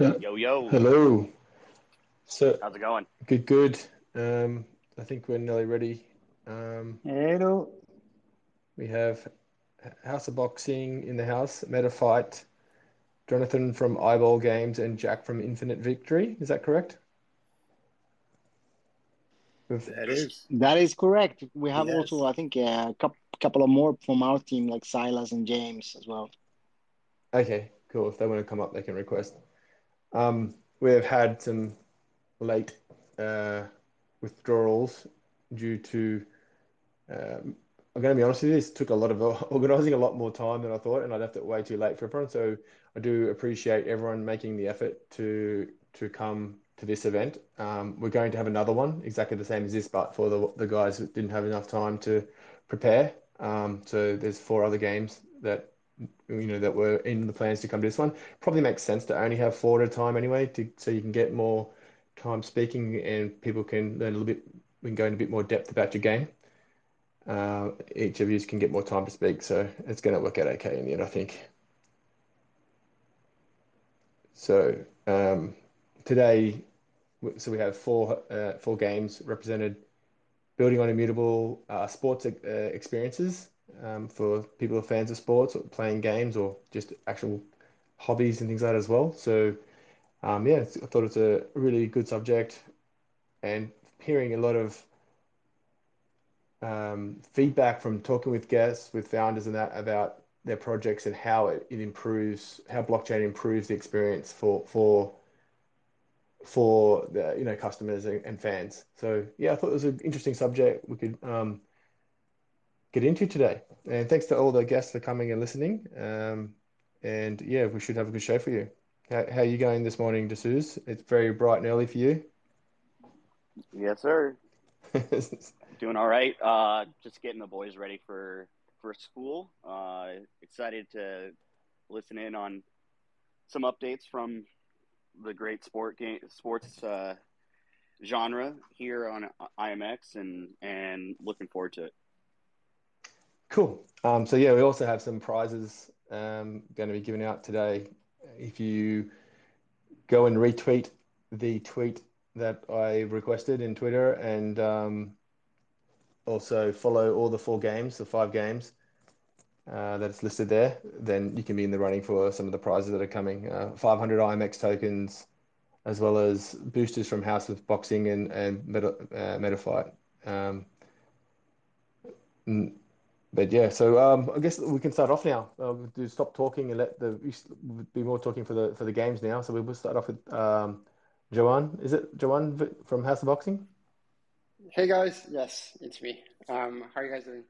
Yo, yo. Hello. So, How's it going? good, good. Um, I think we're nearly ready. Um, Hello. we have House of Boxing in the house, Meta Fight, Jonathan from Eyeball Games, and Jack from Infinite Victory. Is that correct? With, That is. That is correct. We have Yes. also, I think, a couple, couple of more from our team, like Silas and James as well. okay, cool. If they want to come up, they can request. Um, we have had some late uh, withdrawals due to. Um, I'm going to be honest with you, this took a lot of organising, a lot more time than I thought, and I left it way too late for everyone. So I do appreciate everyone making the effort to to come to this event. Um, we're going to have another one, exactly the same as this, but for the the guys that didn't have enough time to prepare. Um, so there's four other games that you know that were in the plans to come to this one. Probably makes sense to only have four at a time anyway, to so you can get more time speaking and people can learn a little bit. We can go in a bit more depth about your game. Uh, each of you can get more time to speak, so it's going to work out okay in the end, I think. So um, today, so we have four uh, four games represented, building on immutable uh, sports uh, experiences um, for people who are fans of sports or playing games or just actual hobbies and things like that as well. So um, yeah, I thought it's a really good subject, and hearing a lot of um, feedback from talking with guests, with founders and that about their projects and how it, it improves, how blockchain improves the experience for for for the you know customers and, and fans. So yeah, I thought it was an interesting subject we could um, get into today. And thanks to all the guests for coming and listening. Um, and yeah, we should have a good show for you. How, how are you going this morning, D'Souza? It's very bright and early for you. Yes, sir. Doing all right. Uh, just getting the boys ready for for school. Uh, excited to listen in on some updates from the great sport game sports uh, genre here on IMX, and and looking forward to it. Cool. Um, so yeah, we also have some prizes um, going to be given out today. If you go and retweet the tweet that I requested in Twitter and um, also follow all the four games, the five games uh, that's listed there, then you can be in the running for some of the prizes that are coming. Uh, 500 IMX tokens, as well as boosters from House of Boxing and and Meta, uh, Metafight. Um, n- but yeah, so um, I guess we can start off now. Uh, we'll do stop talking and let the we s- we'll be more talking for the for the games now. So we will start off with um, Joanne. Is it Joanne from House of Boxing? Hey guys, yes, it's me. Um, how are you guys doing?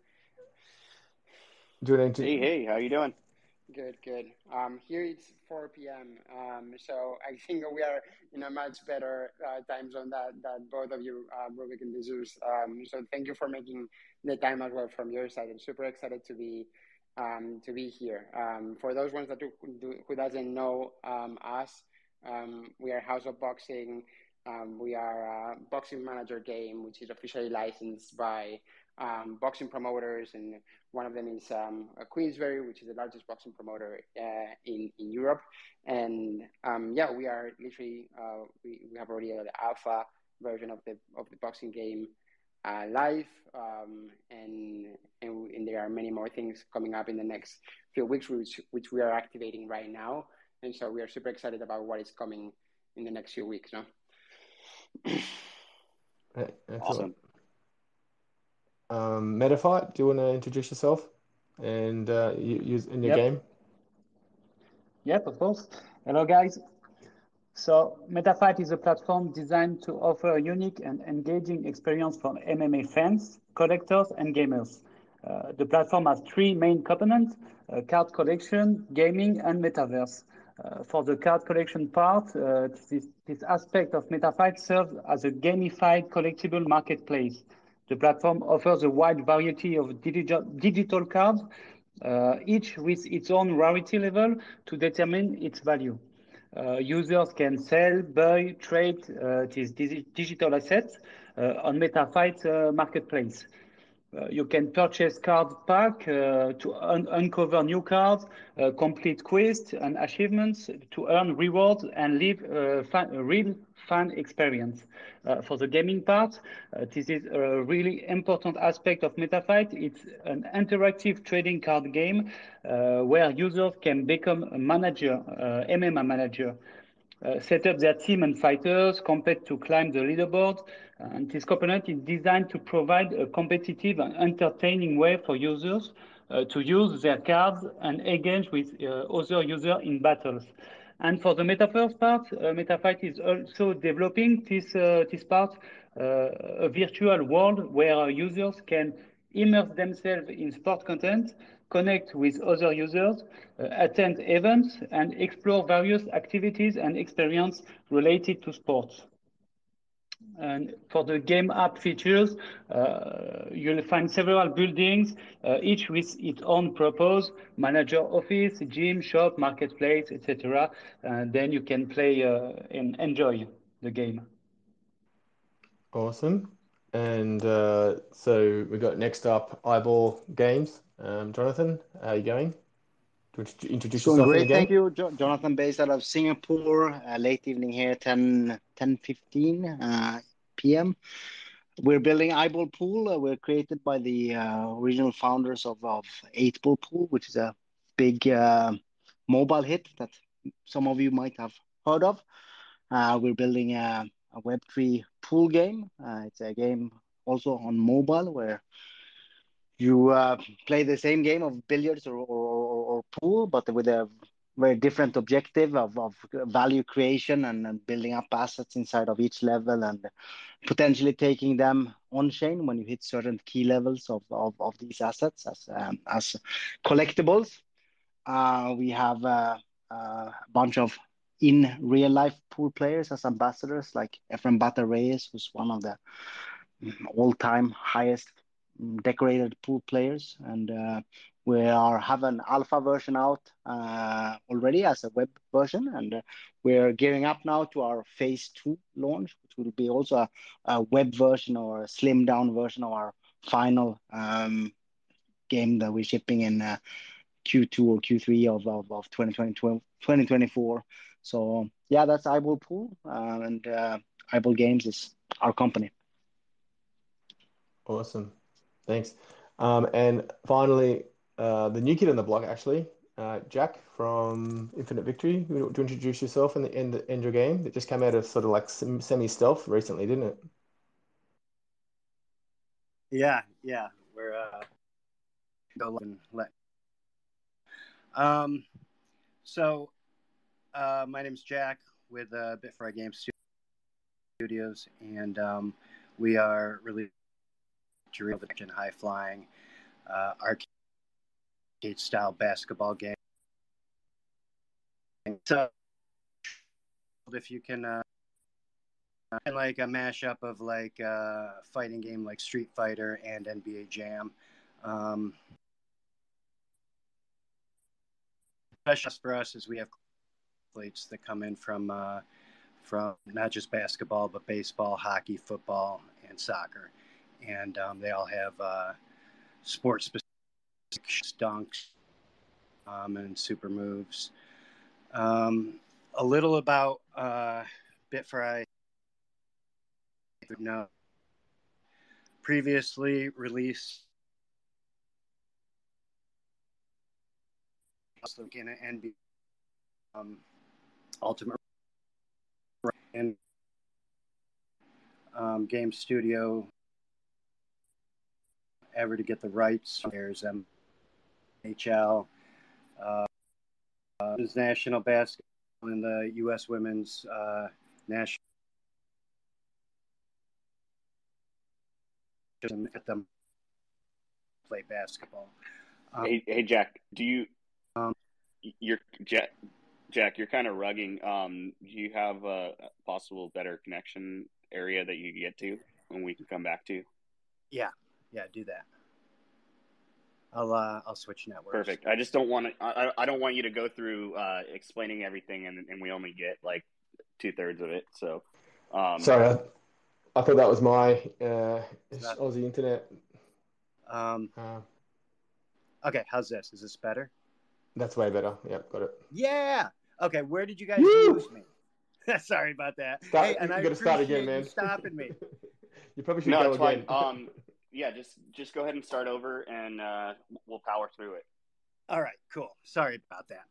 Do you want to Hey, hey, how are you doing? Good, good. Um, here it's 4 p.m. Um, so I think we are in a much better uh, time zone that, that both of you, uh, Rubik and Jesus. Um, so thank you for making the time as from your side. I'm super excited to be um, to be here. Um, for those ones that do, do, who doesn't know um, us, um, we are House of Boxing. Um, we are a boxing manager game, which is officially licensed by um, boxing promoters, and one of them is Queensberry, which is the largest boxing promoter uh, in in Europe. And yeah, we are literally uh, we, we have already the alpha version of the of the boxing game uh, live, um, and, and and there are many more things coming up in the next few weeks, which which we are activating right now. And so we are super excited about what is coming in the next few weeks. No. Excellent. Awesome. Um, Metafight, do you want to introduce yourself and uh, you, use in your Yep. game? Yep, of course. Hello, guys. So, MetaFight is a platform designed to offer a unique and engaging experience for MMA fans, collectors, and gamers. Uh, the platform has three main components uh, card collection, gaming, and metaverse. Uh, for the card collection part, uh, this, this aspect of MetaFight serves as a gamified collectible marketplace. The platform offers a wide variety of digital, digital cards, uh, each with its own rarity level to determine its value. Uh, users can sell, buy, trade uh, these digital assets uh, on MetaFight marketplace. Uh, you can purchase card pack uh, to un uncover new cards, uh, complete quests and achievements to earn rewards and live a, a real fun experience. Uh, for the gaming part, uh, this is a really important aspect of MetaFight. It's an interactive trading card game uh, where users can become a manager, MMA manager. Uh, set up their team and fighters, compete to climb the leaderboard. And this component is designed to provide a competitive and entertaining way for users uh, to use their cards and engage with uh, other users in battles. And for the metaverse part, uh, MetaFight is also developing this, uh, this part, uh, a virtual world where users can immerse themselves in sport content connect with other users, uh, attend events, and explore various activities and experience related to sports. And for the game app features, uh, you'll find several buildings, uh, each with its own purpose, manager office, gym, shop, marketplace, etc. And then you can play uh, and enjoy the game. Awesome. And uh, so we got next up Eyeball Games. Um, Jonathan, how are you going? You introduce yourself great, again? Thank you, jo Jonathan, based out of Singapore. Uh, late evening here, 10, 10 15 uh, p.m. We're building Eyeball Pool. Uh, we're created by the uh, original founders of, of 8 Ball Pool, which is a big uh, mobile hit that some of you might have heard of. Uh, we're building a, a Web3 pool game. it's a game also on mobile where you uh, play the same game of billiards or, or, or, pool, but with a very different objective of, of value creation and, and, building up assets inside of each level and potentially taking them on chain when you hit certain key levels of, of, of these assets as, um, as collectibles. Uh, we have uh, uh, a bunch of in real life pool players as ambassadors like Efren Bata Reyes, who's one of the all time highest decorated pool players, and uh, we are have an alpha version out uh, already as a web version, and uh, we're gearing up now to our phase two launch, which will be also a, a web version or a slimmed down version of our final um, game that we're shipping in uh, Q2 or Q3 of, of, of 2020, 2024. So yeah, that's Eyeball Pool, uh, and uh, Eyeball Games is our company. Awesome. Thanks. Um, and finally, uh, the new kid on the block, actually, uh, Jack from Infinite Victory. Do you want to introduce yourself and the end, end your game that just came out of sort of like semi stealth recently, didn't it? Yeah, yeah. We're uh, go let. Um, so, uh, my name's Jack with uh, Bitfry Game Studios, and um, we are really Dream action, high flying, uh, arcade style basketball game. So, if you can, uh, like a mashup of like a uh, fighting game like Street Fighter and NBA Jam. Um, special for us is we have athletes that come in from uh, from not just basketball but baseball, hockey, football, and soccer and um, they all have uh, sports specific dunks um, and super moves. Um, a little about uh, Bitfry. No, previously released in an NBA um, Ultimate and um, Game Studio ever to get the rights. There's NHL, uh, uh, national basketball, and the U.S. women's uh, national. At them play basketball. Um, hey, hey, Jack, do you? Um, you're Jack. Jack, you're kind of rugging. Um, do you have a possible better connection area that you get to when we can come back to? Yeah, yeah, do that. I'll uh, I'll switch networks. Perfect. I just don't want to. I, I don't want you to go through uh, explaining everything, and and we only get like two thirds of it. So, um, sorry, I, I, thought that was my uh, Aussie internet. Um, uh, okay, how's this? Is this better? That's way better. Yep, got it. Yeah. Okay, where did you guys Woo! lose me? Sorry about that. Start, hey, and you I got to start again, man. You stopping me. you probably should no, go again. Um, yeah, just just go ahead and start over, and uh, we'll power through it. All right, cool. Sorry about that.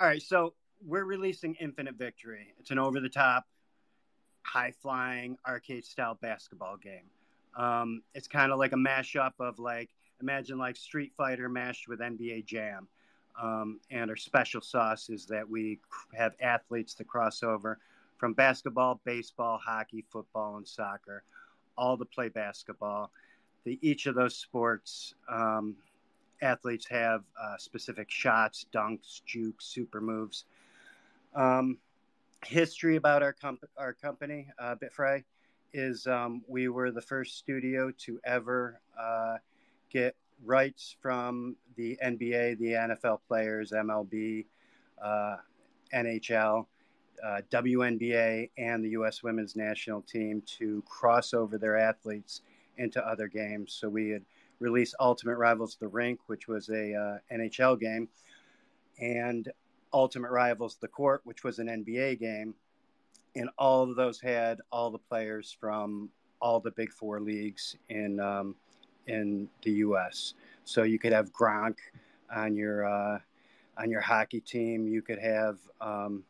All right, so we're releasing Infinite Victory. It's an over-the-top, high-flying arcade-style basketball game. Um, it's kind of like a mashup of like imagine like Street Fighter mashed with NBA Jam. Um, and our special sauce is that we have athletes to cross over from basketball, baseball, hockey, football, and soccer, all to play basketball. The, each of those sports um, athletes have uh, specific shots, dunks, jukes, super moves. Um, history about our, comp- our company, uh, Bitfry, is um, we were the first studio to ever uh, get rights from the NBA, the NFL players, MLB, uh, NHL, uh, WNBA, and the U.S. women's national team to cross over their athletes into other games. So we had released Ultimate Rivals The Rink, which was a uh, NHL game, and Ultimate Rivals The Court, which was an NBA game and all of those had all the players from all the big four leagues in um, in the U.S. So you could have Gronk on your uh, on your hockey team. You could have um,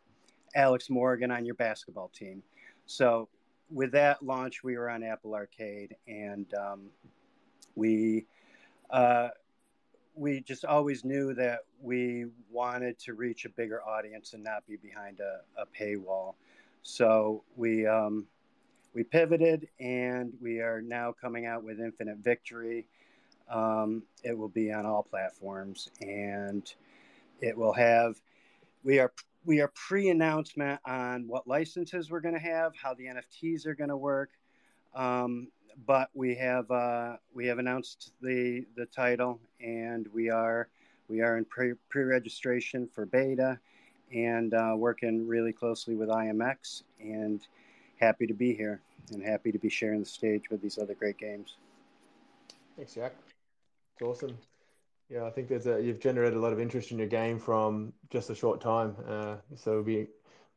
Alex Morgan on your basketball team. So with that launch, we were on Apple Arcade, and um, we uh, we just always knew that we wanted to reach a bigger audience and not be behind a, a paywall. So we um, we pivoted, and we are now coming out with Infinite Victory. Um, it will be on all platforms, and it will have. We are we are pre-announcement on what licenses we're going to have, how the NFTs are going to work, um, but we have uh, we have announced the the title, and we are we are in pre pre registration for beta and uh, working really closely with IMX. And happy to be here and happy to be sharing the stage with these other great games. Thanks, Jack. It's awesome. Yeah, I think there's a you've generated a lot of interest in your game from just a short time. Uh, so be,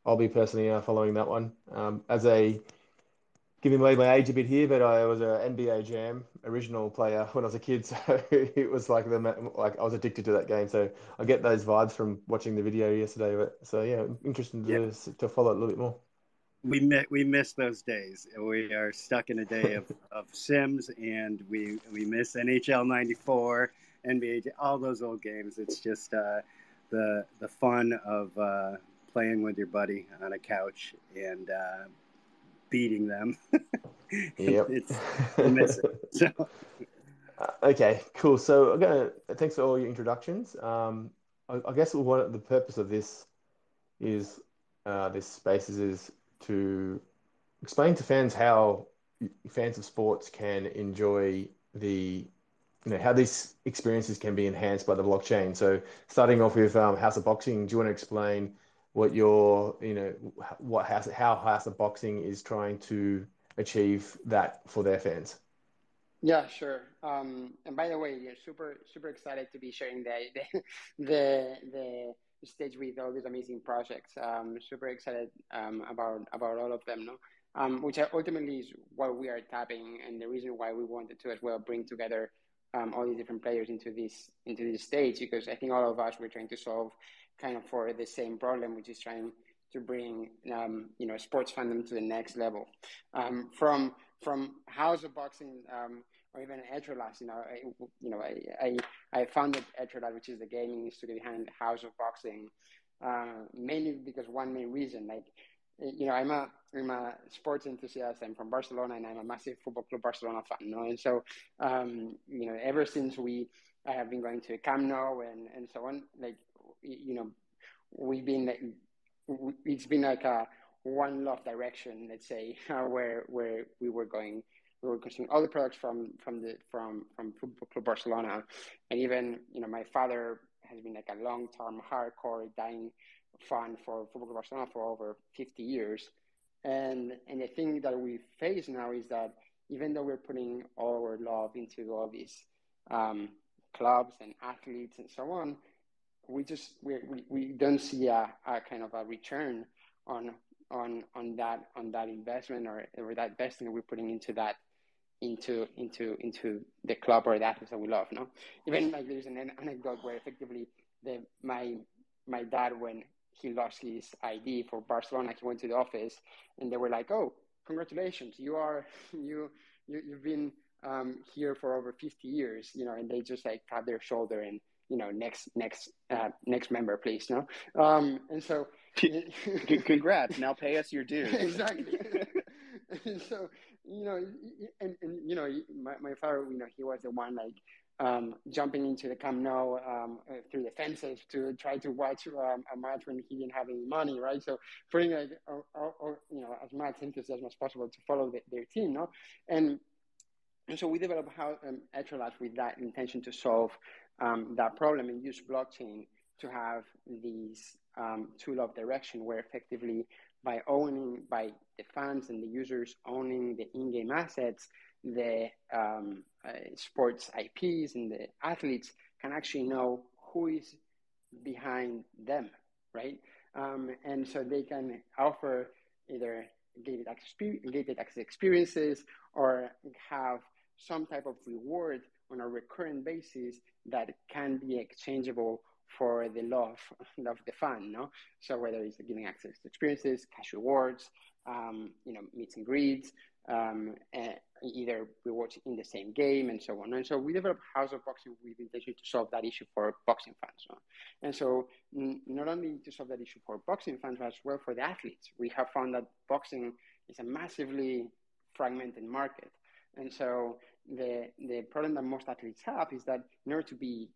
I'll be personally uh, following that one um, as a giving away my age a bit here, but I was a NBA Jam original player when I was a kid, so it was like the like I was addicted to that game. So I get those vibes from watching the video yesterday. But so yeah, interesting to yep. to follow it a little bit more. We miss we miss those days. We are stuck in a day of, of Sims, and we we miss NHL '94, NBA, all those old games. It's just uh, the the fun of uh, playing with your buddy on a couch and. Uh, beating them. yep. it's. So. Uh, okay, cool. So I'm gonna thanks for all your introductions. Um, I, I, guess what the purpose of this is uh, this spaces is to explain to fans how fans of sports can enjoy the you know how these experiences can be enhanced by the blockchain. So starting off with um, House of Boxing, do you want to explain what your you know what house how House of Boxing is trying to achieve that for their fans. Yeah, sure. Um, and by the way, you're super super excited to be sharing the the the, the stage with all these amazing projects. Um, super excited um, about about all of them. No. Um, which ultimately is what we are tapping, and the reason why we wanted to as well bring together um, all these different players into this into this stage, because I think all of us we're trying to solve kind of for the same problem, which is trying to bring um, you know sports fandom to the next level. Um, from from House of Boxing um, or even Etrolas, you know, I, you know, I, I, I founded Etrolas, which is the gaming studio behind House of Boxing, uh, mainly because one main reason, like you know, I'm a I'm a sports enthusiast. I'm from Barcelona, and I'm a massive football club Barcelona fan. Know? And so, um, you know, ever since we I have been going to Camp Nou and and so on, like you know, we've been it's been like a one love direction, let's say, uh, where where we were going. We were consuming all the products from from the from from Football Club Barcelona, and even you know my father has been like a long term hardcore dying fan for Football Club Barcelona for over 50 years, and and the thing that we face now is that even though we're putting all our love into all these um, clubs and athletes and so on, we just we, we, we don't see a, a kind of a return on on on that on that investment or, or that investing we're putting into that into into into the club or the athletes that we love. No, even like there's an anecdote where effectively the my my dad when he lost his ID for Barcelona, he went to the office and they were like, "Oh, congratulations, you are you you you've been um, here for over 50 years," you know, and they just like tap their shoulder and you know next next uh, next member, please, no, um, and so. Congrats! Now pay us your dues. exactly. and so you know, and, and you know, my, my father, you know, he was the one like um, jumping into the Camp Nou um, through the fences to try to watch um, a match when he didn't have any money, right? So putting or, or, or, you know as much enthusiasm as possible to follow the, their team, no? And, and so we developed how um, Etrolabs with that intention to solve um, that problem and use blockchain to have these um, tool of direction where effectively by owning by the fans and the users owning the in-game assets the um, uh, sports IPs and the athletes can actually know who is behind them, right? Um, and so they can offer either gated access, gated access experiences or have some type of reward on a recurrent basis that can be exchangeable for the love of the fan, no? So whether it's giving access to experiences, cash rewards, um, you know, meets and greets, um, either rewards in the same game and so on. And so we developed House of Boxing with intention to solve that issue for boxing fans. No? And so not only to solve that issue for boxing fans, but as well for the athletes. We have found that boxing is a massively fragmented market. And so the, the problem that most athletes have is that in order to be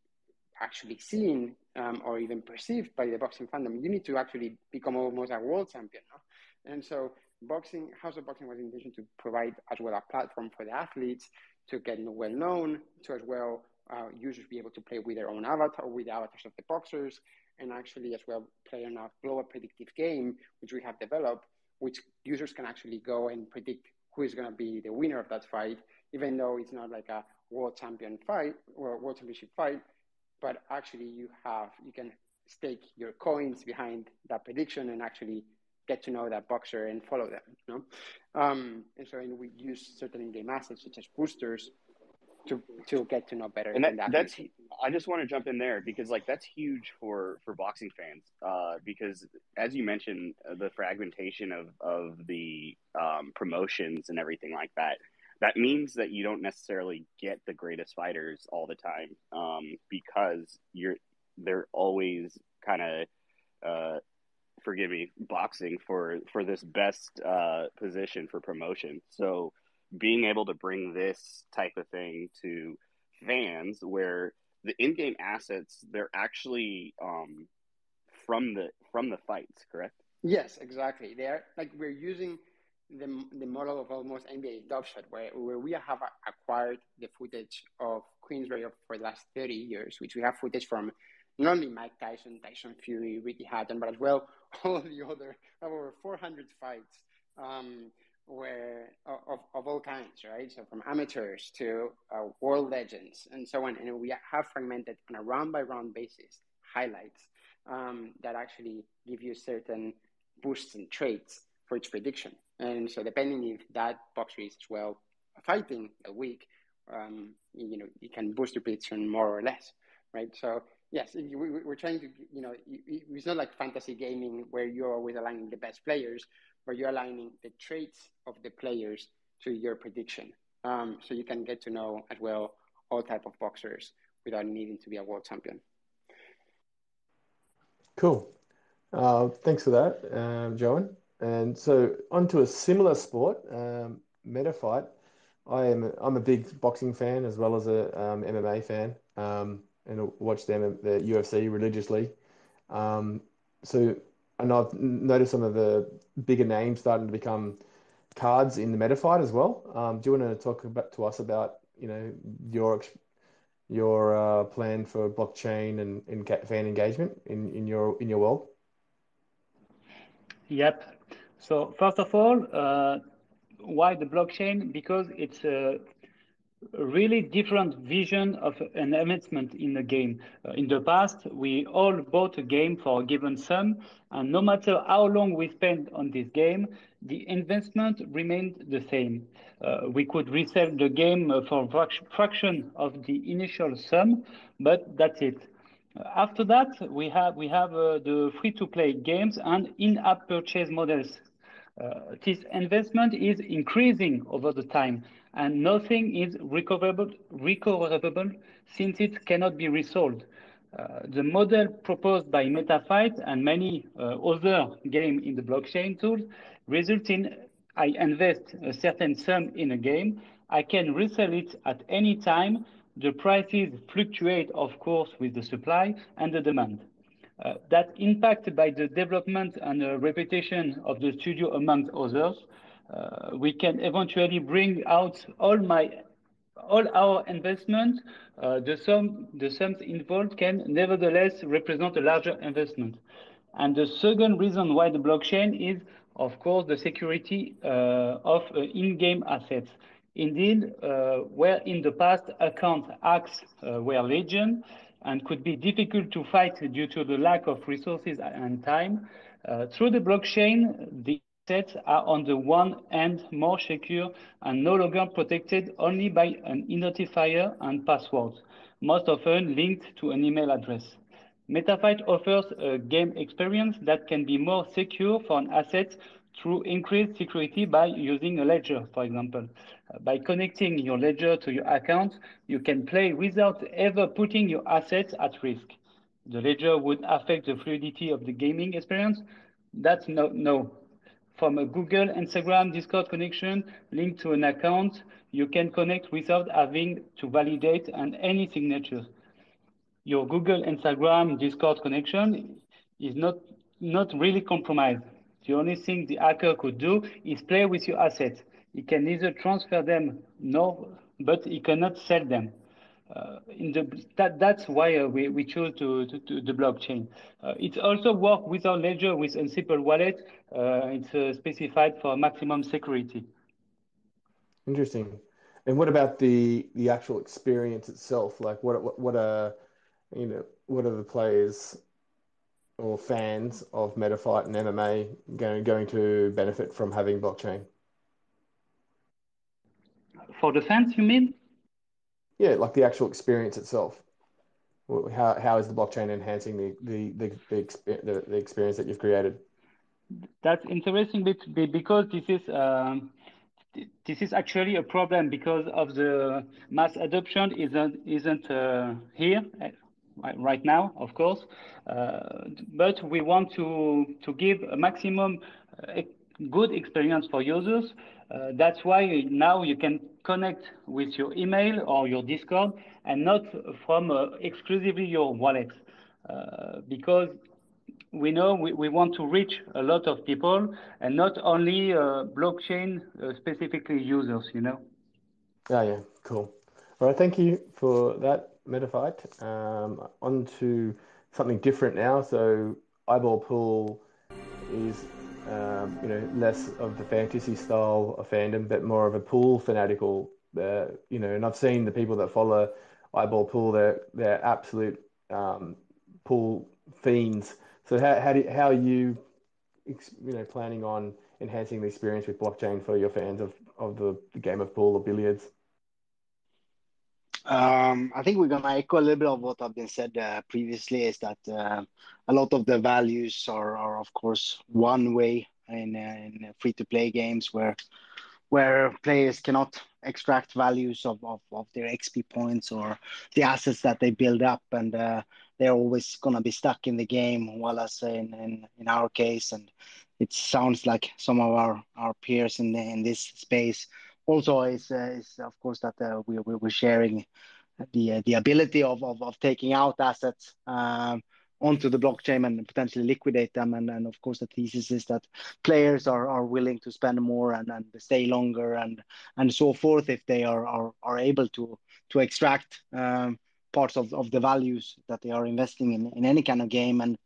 actually seen um, or even perceived by the boxing fandom, you need to actually become almost a world champion. No? And so boxing, House of Boxing was intention to provide as well a platform for the athletes to get well known, to as well uh, users be able to play with their own avatar, with the avatars of the boxers, and actually as well play on a global predictive game, which we have developed, which users can actually go and predict who is going to be the winner of that fight, even though it's not like a world champion fight or world championship fight, but actually you have, you can stake your coins behind that prediction and actually get to know that boxer and follow them. You know? Um, and so and we use certain in-game assets such as boosters to to get to know better. And that, that's I just want to jump in there because like that's huge for for boxing fans uh, because as you mentioned uh, the fragmentation of of the um, promotions and everything like that. That means that you don't necessarily get the greatest fighters all the time um, because you're they're always kind of uh, forgive me, boxing for for this best uh, position for promotion. So being able to bring this type of thing to fans, where the in-game assets they're actually um, from the from the fights, correct? Yes, exactly. They're like we're using the, the model of almost NBA Shot, where, where we have acquired the footage of Queensberry for the last 30 years, which we have footage from not only Mike Tyson, Tyson Fury, Ricky Hatton, but as well all the other over 400 fights um, where of, of all kinds, right? So from amateurs to uh, world legends and so on. And we have fragmented on a round by round basis highlights um, that actually give you certain boosts and traits for each prediction. And so depending if that boxer is well fighting a week, um, you know, you can boost your prediction more or less, right? So yes, we, are trying to, you know, it's not like fantasy gaming where you're always aligning the best players, but you're aligning the traits of the players to your prediction. Um, so you can get to know as well all type of boxers without needing to be a world champion. Cool. Uh, thanks for that, um, Joan. And so onto a similar sport, um, Metafight. I am I'm a big boxing fan as well as a um, MMA fan. Um, and watch them at the UFC religiously. Um, so, and I've noticed some of the bigger names starting to become cards in the meta fight as well. Um, do you want to talk about to us about you know your your uh, plan for blockchain and, and fan engagement in, in your in your world? Yep. So first of all, uh, why the blockchain? Because it's a really different vision of an investment in a game. Uh, in the past, we all bought a game for a given sum, and no matter how long we spent on this game, the investment remained the same. Uh, we could resell the game for fraction of the initial sum, but that's it. After that, we have we have uh, the free-to-play games and in-app purchase models. Uh, this investment is increasing over the time, and nothing is recoverable, recoverable since it cannot be resold. Uh, the model proposed by Metafight and many uh, other game in the blockchain tools results in I invest a certain sum in a game, I can resell it at any time. The prices fluctuate, of course, with the supply and the demand. Uh, that impacted by the development and uh, reputation of the studio among others, uh, we can eventually bring out all my all our investment, uh, the sum the sums involved can nevertheless represent a larger investment. And the second reason why the blockchain is, of course, the security uh, of uh, in-game assets. Indeed, where in the past account hacks were legion, and could be difficult to fight due to the lack of resources and time. Uh, through the blockchain, the assets are on the one hand more secure and no longer protected only by an identifier and password, most often linked to an email address. Metafight offers a game experience that can be more secure for an asset through increased security by using a ledger, for example. By connecting your ledger to your account, you can play without ever putting your assets at risk. The ledger would affect the fluidity of the gaming experience. That's no, no. From a Google, Instagram, Discord connection linked to an account, you can connect without having to validate and any signatures. Your Google, Instagram, Discord connection is not, not really compromised. The only thing the hacker could do is play with your assets. He can neither transfer them nor, but he cannot sell them. Uh, in the, that, that's why uh, we, we chose to, to, to the blockchain. Uh, it also works with our ledger with a simple wallet. Uh, it's uh, specified for maximum security. Interesting. And what about the the actual experience itself? Like, what what what are you know what are the players or fans of Metafight and MMA going, going to benefit from having blockchain? For the fans, you mean? Yeah, like the actual experience itself. How, how is the blockchain enhancing the, the, the, the, the experience that you've created? That's interesting because this is um, this is actually a problem because of the mass adoption isn't isn't uh, here right now, of course. Uh, but we want to, to give a maximum uh, good experience for users. Uh, that's why now you can connect with your email or your Discord and not from uh, exclusively your wallet. Uh, because we know we, we want to reach a lot of people and not only uh, blockchain specifically users, you know? Yeah, yeah, cool. All right, thank you for that. Metafight. Um, on to something different now. So eyeball pool is um, you know less of the fantasy style of fandom, but more of a pool fanatical. Uh, you know, and I've seen the people that follow eyeball pool. They're they're absolute um, pool fiends. So how how do how are you you know planning on enhancing the experience with blockchain for your fans of of the, the game of pool or billiards? Um, I think we're gonna echo a little bit of what I've been said uh, previously. Is that uh, a lot of the values are, are of course one way in, uh, in free to play games where where players cannot extract values of, of, of, their XP points or the assets that they build up, and uh, they're always gonna be stuck in the game. While as in, in in our case, and it sounds like some of our our peers in the, in this space also is, uh, is of course that uh, we, we're sharing the uh, the ability of, taking out assets um, onto the blockchain and potentially liquidate them. And, of course, the thesis is that players are, willing to spend more and, stay longer and and so forth if they are able to to extract um, parts of, the values that they are investing in in any kind of game.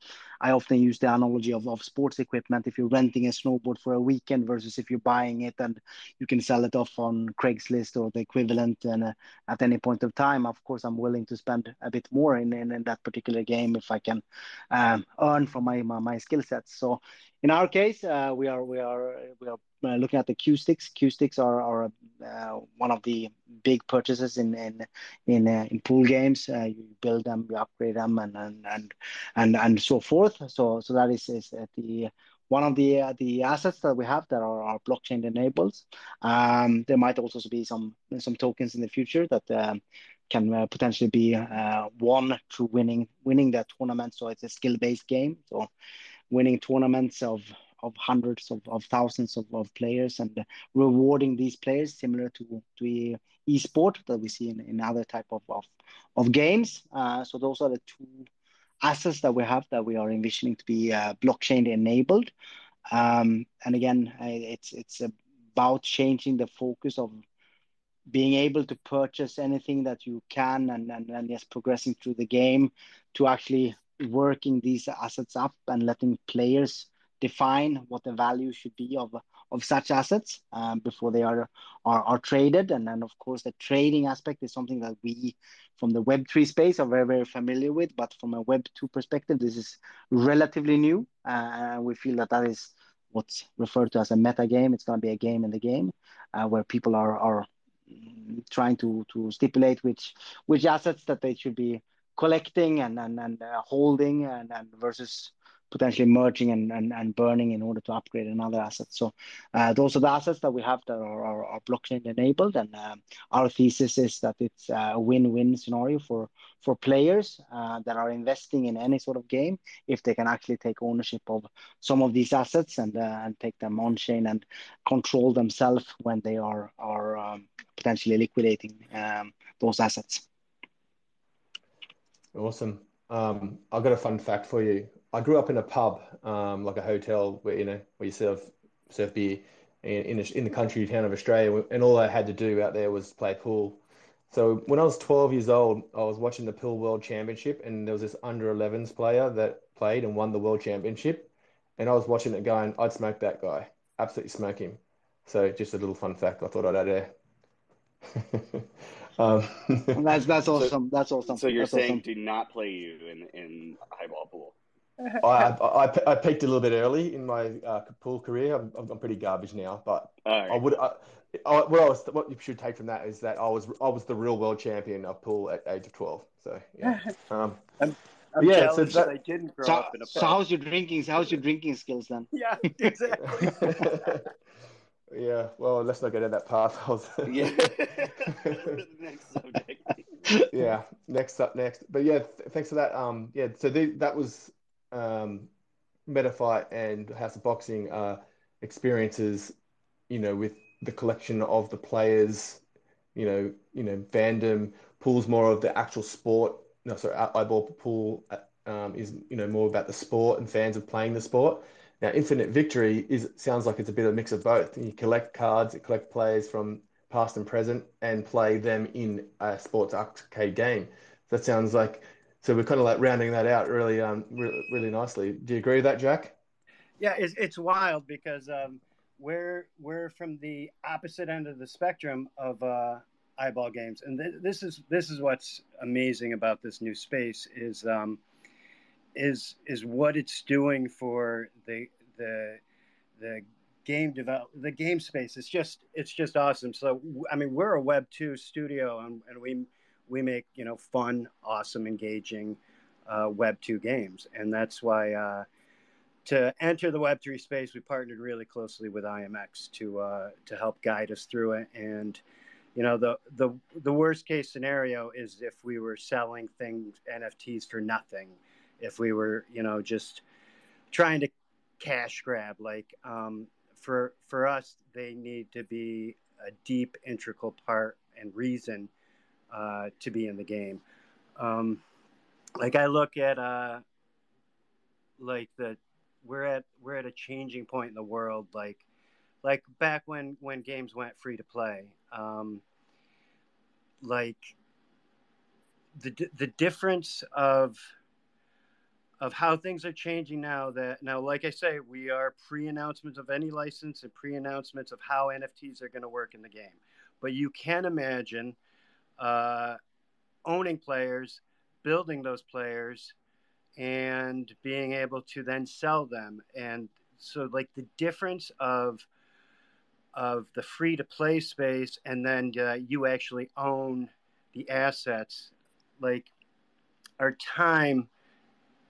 I often use the analogy of, of sports equipment. If you're renting a snowboard for a weekend versus if you're buying it and you can sell it off on Craigslist or the equivalent and uh, at any point of time, of course, I'm willing to spend a bit more in, in, in that particular game if I can um, earn from my, my, my skill sets. So in our case, uh, we are we are we are uh, looking at the cue sticks. cue sticks are, are uh, one of the big purchases in in in, uh, in pool games. Uh, you build them, you upgrade them, and and and, and so forth. So so that is, is the one of the uh, the assets that we have that are, are blockchain enabled. Um, there might also be some some tokens in the future that um, can uh, potentially be uh, won through winning winning that tournament. So it's a skill based game. So winning tournaments of of hundreds of, of thousands of, of players and rewarding these players similar to to e-sport that we see in, in other type of of, of games. Uh, so those are the two assets that we have that we are envisioning to be uh, blockchain enabled. Um, and again, it's it's about changing the focus of being able to purchase anything that you can and, and, and yes, progressing through the game to actually working these assets up and letting players define what the value should be of of such assets um, before they are, are are traded. And then of course the trading aspect is something that we from the web3 space are very very familiar with. But from a web 2 perspective this is relatively new. Uh, we feel that that is what's referred to as a meta game. It's going to be a game in the game uh, where people are are trying to to stipulate which which assets that they should be collecting and and, and uh, holding and, and versus potentially merging and, and, and burning in order to upgrade another asset. So uh, those are the assets that we have that are, are, are blockchain enabled. And um, our thesis is that it's a win-win scenario for, for players uh, that are investing in any sort of game if they can actually take ownership of some of these assets and, uh, and take them on chain and control themselves when they are, are um, potentially liquidating um, those assets. Awesome. Um, I've got a fun fact for you. I grew up in a pub, um, like a hotel where you know where you serve serve beer in in, in the country town of Australia, and all I had to do out there was play pool. So when I was 12 years old, I was watching the Pool World Championship, and there was this under 11s player that played and won the World Championship, and I was watching it going, I'd smoke that guy, absolutely smoke him. So just a little fun fact I thought I'd add there. um, that's that's awesome. So, that's awesome. So you're that's saying awesome. do not play you in in eyeball pool? I, I, I peaked a little bit early in my uh, pool career. I'm, I'm pretty garbage now, but right. I would. I, I, what I was, what you should take from that is that I was, I was the real world champion of pool at age of twelve. So yeah, um, I'm, I'm yeah. So, that, I didn't grow so, up in a. So how's your drinking? How's your drinking skills then? Yeah, exactly. yeah. Well, let's not get in that path. yeah. next subject. yeah. Next up, next. But yeah, th- thanks for that. Um, yeah. So the, that was um, Metafight and House of Boxing are experiences, you know, with the collection of the players, you know, you know, fandom pulls more of the actual sport. No, sorry, eyeball pool um, is you know more about the sport and fans of playing the sport. Now, Infinite Victory is sounds like it's a bit of a mix of both. You collect cards, you collect players from past and present, and play them in a sports arcade game. That sounds like so we're kind of like rounding that out really, um, really, really nicely. Do you agree with that, Jack? Yeah, it's, it's wild because um, we're we're from the opposite end of the spectrum of uh, eyeball games, and th- this is this is what's amazing about this new space is um, is is what it's doing for the the the game develop the game space. It's just it's just awesome. So I mean, we're a Web two studio, and, and we we make you know fun, awesome, engaging uh, Web two games, and that's why uh, to enter the Web three space, we partnered really closely with IMX to uh, to help guide us through it. And you know the the the worst case scenario is if we were selling things NFTs for nothing, if we were you know just trying to cash grab like um, for for us they need to be a deep integral part and reason uh, to be in the game. Um, like I look at uh, like the we're at we're at a changing point in the world. Like like back when when games went free to play. Um, like the the difference of of how things are changing now that now like i say we are pre-announcements of any license and pre-announcements of how nfts are going to work in the game but you can imagine uh, owning players building those players and being able to then sell them and so like the difference of of the free to play space and then uh, you actually own the assets like our time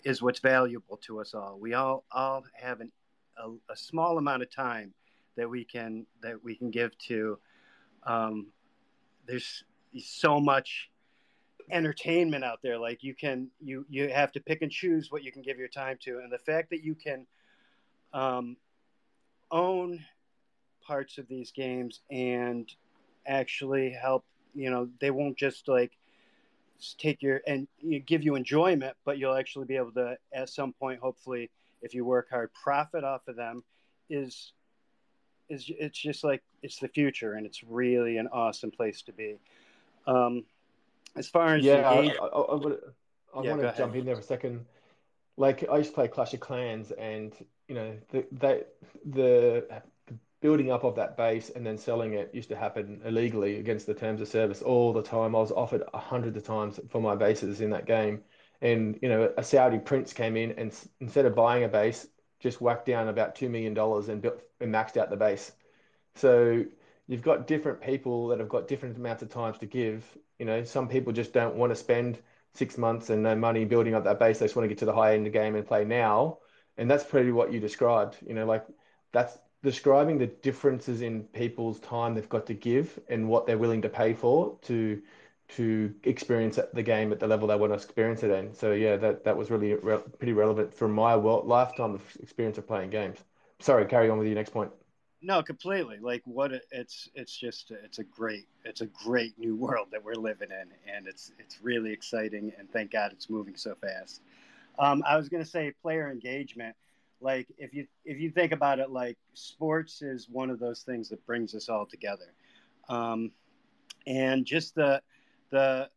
is what's valuable to us all. We all all have an, a, a small amount of time that we can that we can give to. Um, there's so much entertainment out there. Like you can you you have to pick and choose what you can give your time to, and the fact that you can um, own parts of these games and actually help. You know, they won't just like take your and you give you enjoyment, but you'll actually be able to at some point, hopefully, if you work hard, profit off of them. Is is it's just like it's the future, and it's really an awesome place to be. Um, as far as yeah, I, I, I, I Yeah, want to jump ahead. in there for a second. Like I used to play Clash of Clans, and you know the, the building up of that base and then selling it used to happen illegally against the terms of service all the time. I was offered hundreds of times for my bases in that game, and you know a Saudi prince came in and instead of buying a base, just whacked down about two million dollars and built and maxed out the base. So you've got different people that have got different amounts of times to give. You know, some people just don't want to spend six months and no money building up that base. They just want to get to the high end of the game and play now. And that's pretty what you described. You know, like that's describing the differences in people's time they've got to give and what they're willing to pay for to to experience the game at the level they want to experience it in. So yeah, that that was really re pretty relevant for my world, lifetime of experience of playing games. Sorry, carry on with your next point. No, completely. Like what it, it's it's just it's a great it's a great new world that we're living in, and it's it's really exciting. And thank God it's moving so fast. Um, I was gonna say player engagement. Like if you if you think about it, like sports is one of those things that brings us all together, um, and just the the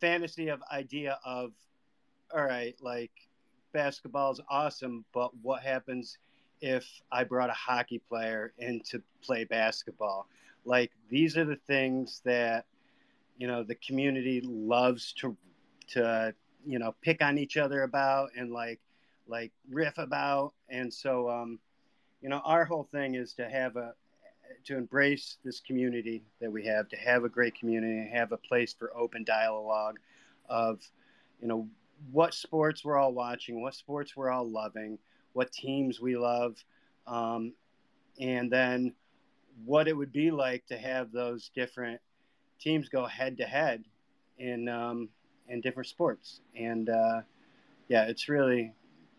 fantasy of idea of all right, like basketball is awesome, but what happens if I brought a hockey player in to play basketball? Like these are the things that you know the community loves to to you know pick on each other about and like like riff about, and so um, you know our whole thing is to have a to embrace this community that we have, to have a great community, have a place for open dialogue of you know what sports we're all watching, what sports we're all loving, what teams we love, um, and then what it would be like to have those different teams go head to head in um, in different sports. And uh, yeah, it's really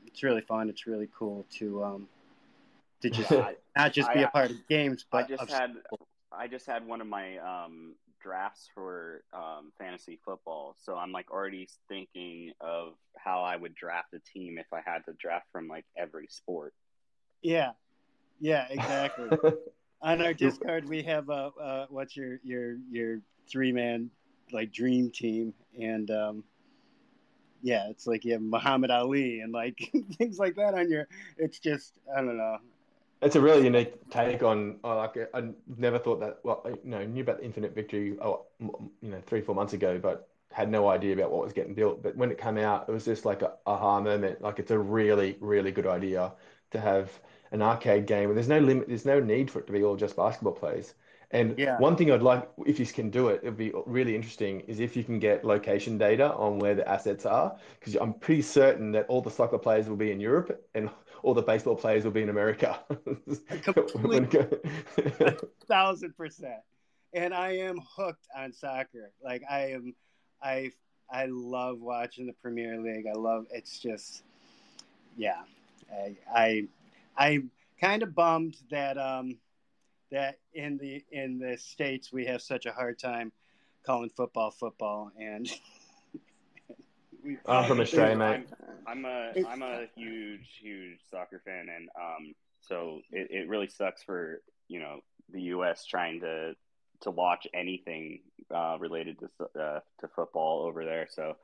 it's really fun. It's really cool to um, to just I, not just be I- a part of games, but I just had I just had one of my um, drafts for um, fantasy football, so I'm like already thinking of how I would draft a team if I had to draft from like every sport. yeah, yeah, exactly. on our Discord, we have uh, uh, what's your your your three man like dream team, and um, yeah, it's like you have Muhammad Ali and like things like that on your. It's just I don't know. It's a really unique take on. Oh, like I never thought that. Well, I, you know, knew about the Infinite Victory. Oh, you know, three four months ago, but had no idea about what was getting built. But when it came out, it was just like a aha moment. Like it's a really really good idea to have an arcade game. where There's no limit. There's no need for it to be all just basketball plays. And Yeah. one thing I'd like, if you can do it, it'd be really interesting, is if you can get location data on where the assets are, because I'm pretty certain that all the soccer players will be in Europe and all the baseball players will be in America. Thousand percent. And I am hooked on soccer. Like I am, I I love watching the Premier League. I love it's just, yeah. I I I'm kind of bummed that um that in the in the states we have such a hard time calling football football and. we- I'm from Australia, mate. I'm, I'm a I'm a huge huge soccer fan, and um, so it, it really sucks for you know the U.S. trying to to watch anything uh, related to uh, to football over there. So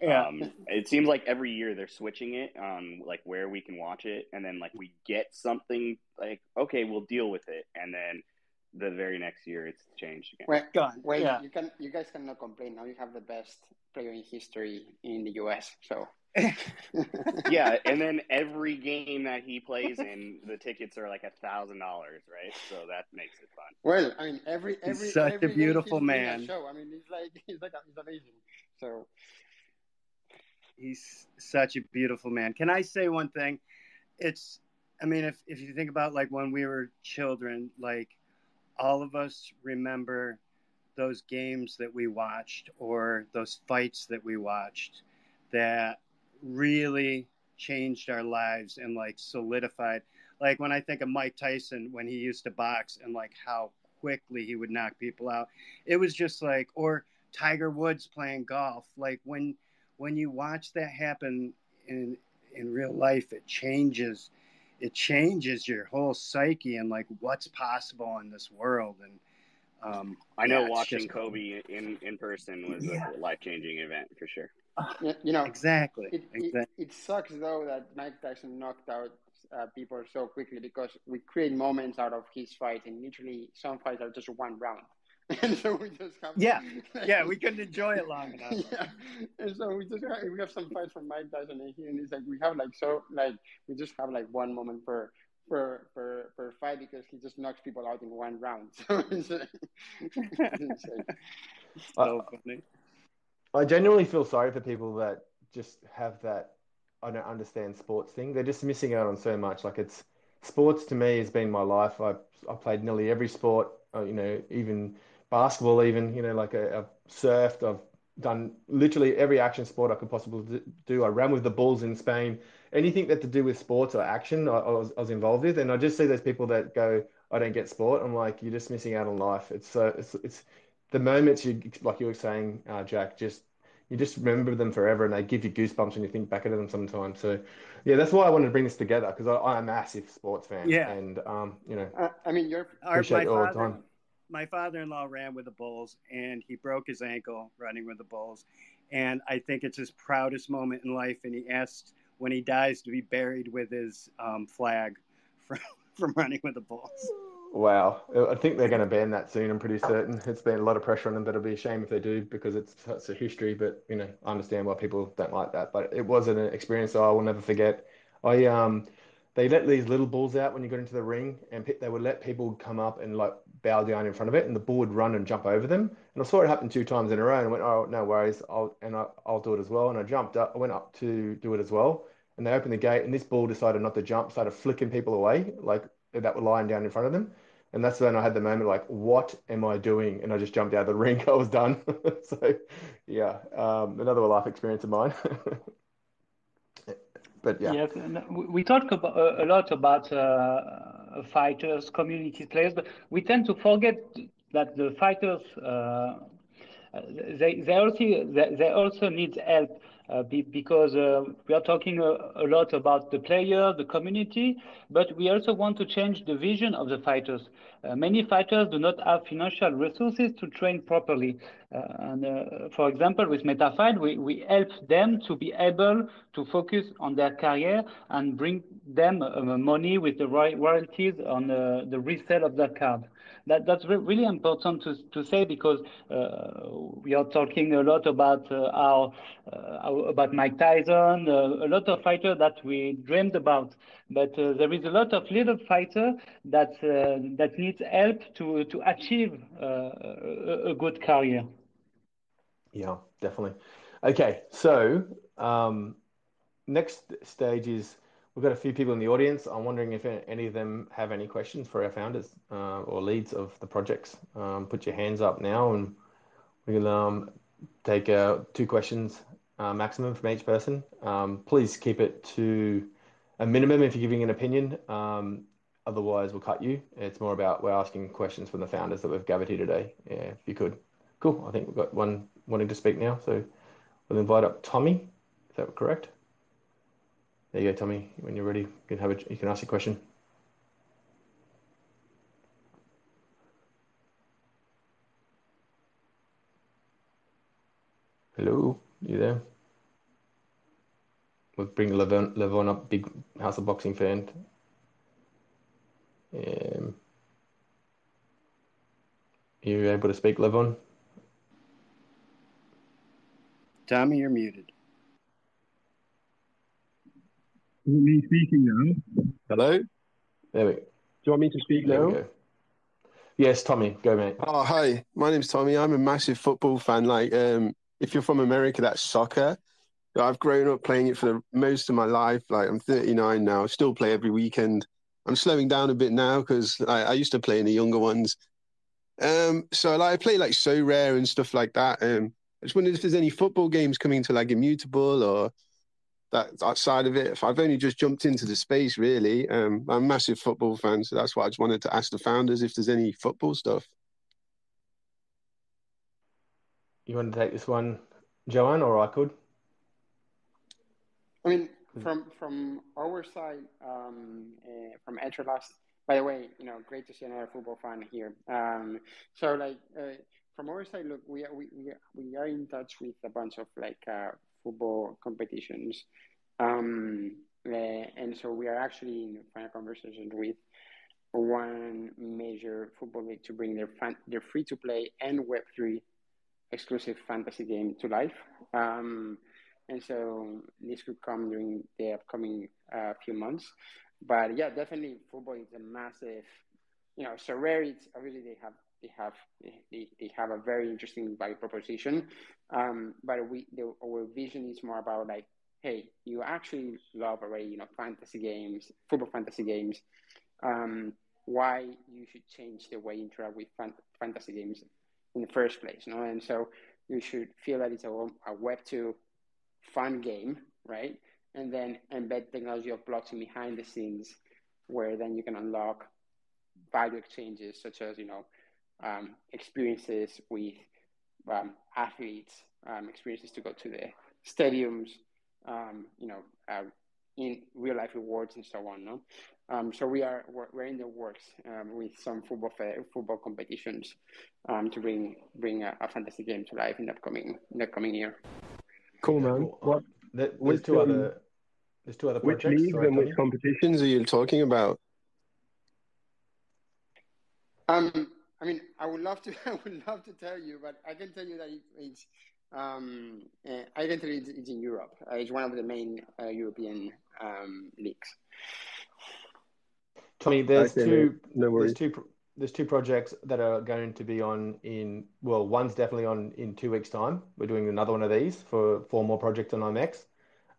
Yeah. Um, it seems like every year they're switching it on like where we can watch it, and then like we get something like okay, we'll deal with it, and then the very next year it's changed again. Well, Go on. yeah. you can you guys cannot complain. Now you have the best player in history in the US. So yeah, and then every game that he plays in, the tickets are like a thousand dollars, right? So that makes it fun. Well, I mean, every every he's such every a beautiful man. Show. I mean, he's like he's like he's amazing. So he's such a beautiful man. Can I say one thing? It's, I mean, if if you think about like when we were children, like all of us remember those games that we watched or those fights that we watched that really changed our lives and like solidified like when i think of mike tyson when he used to box and like how quickly he would knock people out it was just like or tiger woods playing golf like when when you watch that happen in in real life it changes it changes your whole psyche and like what's possible in this world and um, I know yeah, watching just, Kobe in in person was yeah. a life changing event for sure. You know exactly. It, exactly. It, it sucks though that Mike Tyson knocked out uh, people so quickly because we create moments out of his fight, and literally some fights are just one round. and so we just have yeah. Yeah we couldn't enjoy it long enough. Yeah. And so we just have, we have some fights from Mike Tyson and he and it's like we have like so like we just have like one moment per per per per fight because he just knocks people out in one round. So it's, it's so funny. I genuinely feel sorry for people that just have that I don't understand sports thing. They're just missing out on so much. Like it's sports to me has been my life. I've I played nearly every sport uh, you know even basketball, even you know, like I, have surfed. I've done literally every action sport I could possibly do. I ran with the bulls in Spain. Anything that to do with sports or action, I, I, was, I was involved with. And I just see those people that go, "I don't get sport." I'm like, you're just missing out on life. It's so it's it's the moments you like you were saying, uh, Jack. Just you just remember them forever, and they give you goosebumps when you think back at them sometimes. So, yeah, that's why I wanted to bring this together because I'm a massive sports fan. Yeah, and um, you know, uh, I mean, you're appreciate all the time my father-in-law ran with the Bulls and he broke his ankle running with the Bulls. And I think it's his proudest moment in life. And he asked when he dies to be buried with his um, flag from, from running with the Bulls. Wow. I think they're going to ban that soon. I'm pretty certain. It's been a lot of pressure on them, but it'll be a shame if they do because it's such a history. But, you know, I understand why people don't like that. But it was an experience I will never forget. I, um, they let these little balls out when you got into the ring, and they would let people come up and like bow down in front of it, and the bull would run and jump over them. And I saw it happen two times in a row, and I went, "Oh, no worries, I'll and I, will do it as well." And I jumped up, I went up to do it as well, and they opened the gate, and this bull decided not to jump, started flicking people away, like that were lying down in front of them. And that's when I had the moment like, what am I doing? And I just jumped out of the ring. I was done. so, yeah, um, another life experience of mine. but yeah. Yes, we talk about, a lot about uh, fighters, community players, but we tend to forget that the fighters uh, they they also they also need help uh, be, because uh, we are talking a, a, lot about the player, the community, but we also want to change the vision of the fighters. Uh, many fighters do not have financial resources to train properly. Uh, and uh, for example, with MetaFight, we, we help them to be able to focus on their career and bring them uh, money with the royalties on the resale of their card that that's really important to, to say because uh, we are talking a lot about uh, our, uh, about Mike Tyson, uh, a lot of fighters that we dreamed about, but uh, there is a lot of little fighter that that needs help to to achieve a, a, good career. Yeah, definitely. Okay, so um, next stage is We've got a few people in the audience. I'm wondering if any of them have any questions for our founders uh, or leads of the projects. Um, put your hands up now, and we'll um, take uh, two questions uh, maximum from each person. Um, please keep it to a minimum if you're giving an opinion. Um, otherwise, we'll cut you. It's more about we're asking questions from the founders that we've gathered here today. Yeah, if you could. Cool. I think we've got one wanting to speak now, so we'll invite up Tommy. Is that correct? There you go, Tommy. When you're ready, you can have it. You can ask your question. Hello, you there? we'll bring Levon, Levon up, big House of Boxing fan. Um, you able to speak, Levon? Tommy, you're muted. Is it me speaking now? Hello? There we go. Do you want me to speak there now? Yes, Tommy, go mate. Oh, hi. My name's Tommy. I'm a massive football fan. Like, um, if you're from America, that's soccer. I've grown up playing it for the most of my life. Like, I'm 39 now. I still play every weekend. I'm slowing down a bit now because I, I, used to play in the younger ones. Um, so like I play like Sorare and stuff like that. Um, I just wondered if there's any football games coming to like Immutable or that outside of it. I've only just jumped into the space really. Um, I'm a massive football fan, so that's why I just wanted to ask the founders if there's any football stuff. You want to take this one, Joanne, or I could? I mean, from from our side, um, uh, from Entrelast. By the way, you know, great to see another football fan here. Um, so like uh, from our side, look, we are we, we are, we are in touch with a bunch of like uh, football competitions, um, uh, and so we are actually in final conversations with one major football league to bring their fan, their free to play and Web three exclusive fantasy game to life. Um, and so this could come during the upcoming uh, few months. But yeah, definitely football is a massive, you know, Sorare. It's really they have they have they, they have a very interesting value proposition. Um, but we the, our vision is more about like, hey, you actually love already, you know, fantasy games, football fantasy games. Um, why you should change the way you interact with fan- fantasy games in the first place, you know? And so you should feel that it's a, a Web two fun game, right? And then embed technology of blockchain behind the scenes, where then you can unlock value exchanges such as you know um, experiences with um, athletes, um, experiences to go to the stadiums, um, you know, uh, in real life rewards and so on. No, um, so we are we're, we're in the works um, with some football football competitions to bring bring a, a fantasy game to life in the upcoming in the coming year. Cool, man. What? There, there's two other. There's two other which projects. Which leagues and which competitions are you talking about? Um, I mean, I would love to. I would love to tell you, but I can tell you that it, it's. Um, uh, I can tell you it's, it's in Europe. Uh, it's one of the main uh, European um, leagues. Tommy, there's two. No worries. There's two there's two projects that are going to be on in well one's definitely on in two weeks time we're doing another one of these for four more projects on IMX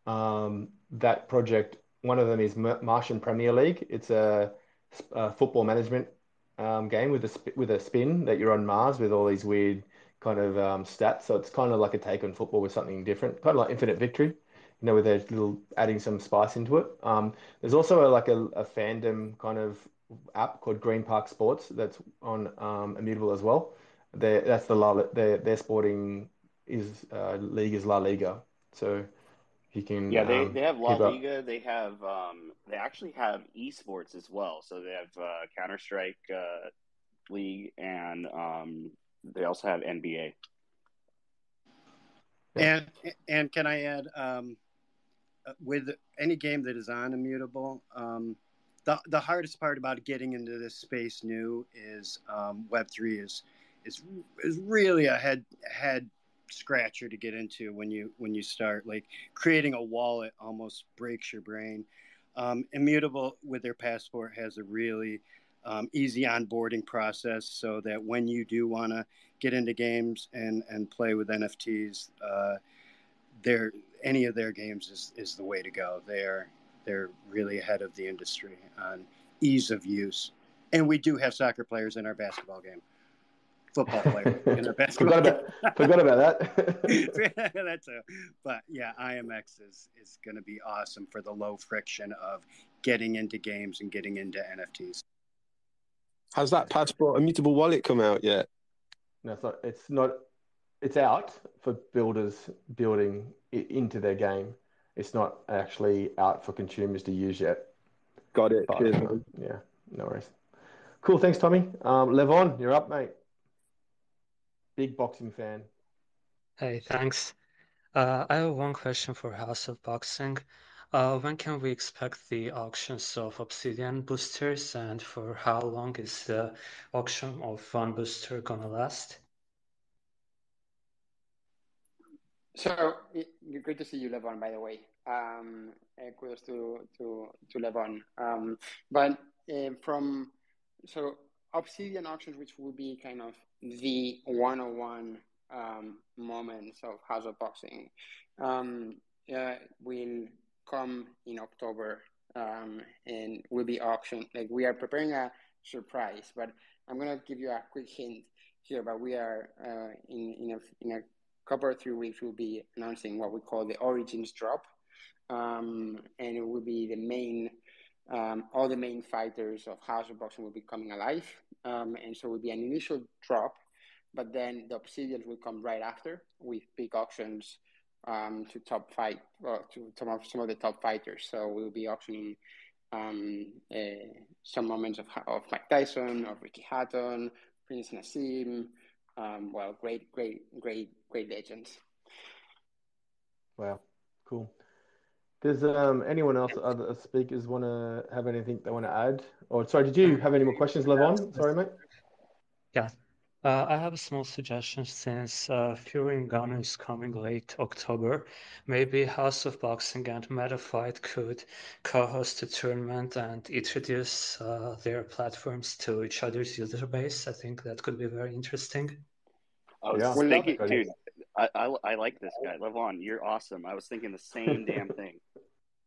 um, that project one of them is Martian Premier League it's a, a football management um, game with a with a spin that you're on Mars with all these weird kind of um, stats so it's kind of like a take on football with something different kind of like Infinite Victory you know, with a little adding some spice into it. Um, there's also a, like a, a fandom kind of app called Green Park Sports that's on um, Immutable as well. They're, that's the La, their their sporting is uh, league is La Liga, so you can yeah they, um, they have La Liga. Up. They have um, they actually have esports as well. So they have uh, Counter Strike uh, League and um, they also have NBA. And and can I add um, uh, with any game that is on Immutable? Um, the the hardest part about getting into this space new is um, Web three is is is really a head head scratcher to get into when you when you start like creating a wallet almost breaks your brain. Um, Immutable with their passport has a really um, easy onboarding process so that when you do want to get into games and and play with NFTs, uh, their any of their games is, is the way to go. They're they're really ahead of the industry on ease of use. And we do have soccer players in our basketball game. Football player in our basketball forgot about, forgot about that. That's a, but yeah, IMX is is going to be awesome for the low friction of getting into games and getting into NFTs. Has that passport immutable wallet come out yet? No, it's not. It's not. It's out for builders building into their game it's not actually out for consumers to use yet. Got it. But, Cheers, uh, yeah, no worries. Cool. Thanks, Tommy. Um, Levon, you're up, mate. Big boxing fan. Hey, thanks. Uh, I have one question for House of Boxing. Uh, when can we expect the auctions of Obsidian boosters, and for how long is the auction of one booster gonna last? So great to see you, Levon. By the way, um, kudos to to to Levon. Um, but uh, from so Obsidian auctions, which will be kind of the one-on-one um, moments of House of Boxing, um, uh, will come in October um, and will be auctioned. Like we are preparing a surprise, but I'm gonna give you a quick hint here. But we are uh, in in a, in a couple or three weeks. We'll be announcing what we call the Origins drop, um, and it will be the main. Um, all the main fighters of House of Boxing will be coming alive, um, and so it will be an initial drop but then the obsidians will come right after with big auctions um, to top fight well, to some of some of the top fighters. So we'll be auctioning um, uh, some moments of of Mike Tyson, of Ricky Hatton, Prince Naseem. Um, well, great, great, great, great legends. Wow, cool. Does um, anyone else, other speakers, want to have anything they want to add? Or sorry, did you have any more questions, Levon? Sorry, mate. Yeah, uh, I have a small suggestion since uh, Fury and Ngannou is coming late October. Maybe House of Boxing and Metafight could co-host a tournament and introduce uh, their platforms to each other's user base. I think that could be very interesting. I was yeah. thinking, dude, I, I, I like this guy. Levon, you're awesome. I was thinking the same damn thing.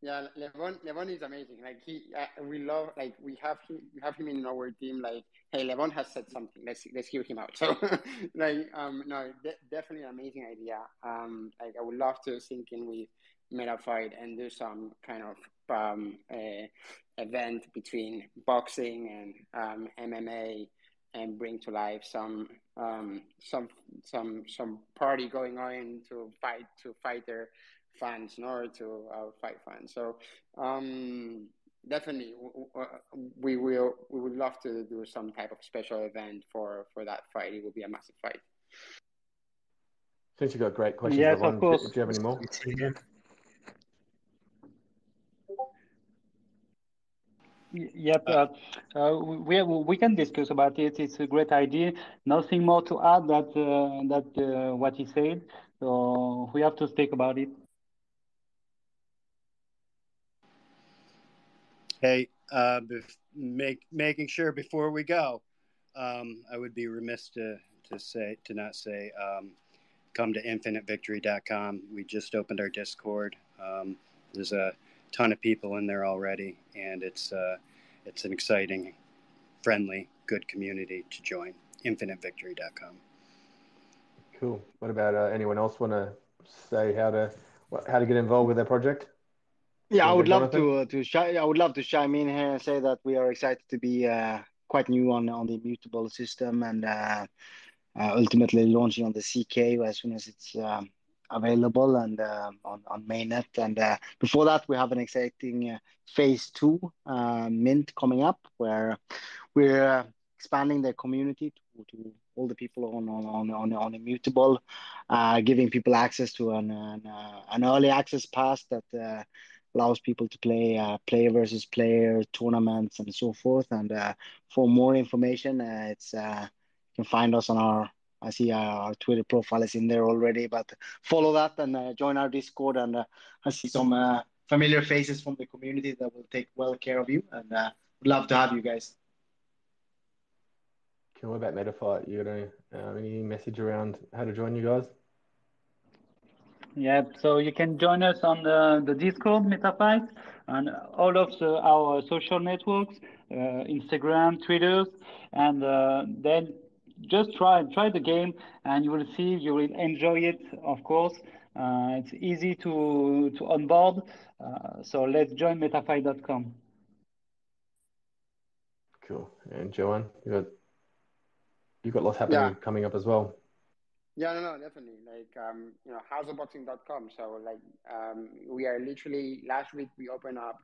Yeah, Levon, Levon is amazing. Like he, uh, we love, like we have him, we have him in our team. Like, hey, Levon has said something. Let's let's hear him out. So, like, um, no, de- definitely an amazing idea. Um, like I would love to sync in with Metafight and do some kind of um uh, event between boxing and um MMA and bring to life some um some some some party going on to fight to fighter fans nor to uh, fight fans. So um, definitely, we will we would love to do some type of special event for for that fight. It will be a massive fight. Since you got great questions, yes, of course. Do you have any more? Yep, uh, uh, we we can discuss about it. It's a great idea. Nothing more to add that uh, that uh, what he said. So we have to speak about it. Hey, uh, make, making sure before we go, um, I would be remiss to, to say to not say um, come to infinitevictory.com. We just opened our Discord. Um, there's a ton of people in there already, and it's uh, it's an exciting, friendly, good community to join. Infinitevictory.com. Cool. What about uh, anyone else want to say how to how to get involved with their project? Yeah, I would love to uh, to sh- I would love to chime in here and say that we are excited to be uh, quite new on on the immutable system and uh, uh ultimately launching on the ZK as soon as it's um, available and uh, on on mainnet. And uh, before that, we have an exciting phase two mint coming up where we're expanding the community to, to all the people on on on on immutable, giving people access to an an, an early access pass that allows people to play uh, player versus player tournaments and so forth. And uh, for more information, uh, it's uh, you can find us on our I see our Twitter profile is in there already, but follow that and uh, join our Discord. And uh, I see some familiar faces from the community that will take well care of you, and uh, would love to have you guys. Cool. What about Metafight? You got any message around how to join you guys? Yeah, so you can join us on the, the Discord, Metafight, and all of the, our social networks, uh, Instagram, Twitter, and uh, then just try try the game, and you will see you will enjoy it. Of course, uh, it's easy to to onboard. Uh, so let's join Metafight.com. Cool. And Joanne, you got you got lots happening yeah. coming up as well. Yeah, no, no, definitely. Like, um, you know, houseofboxing.com. So, like, um, we are literally last week we opened up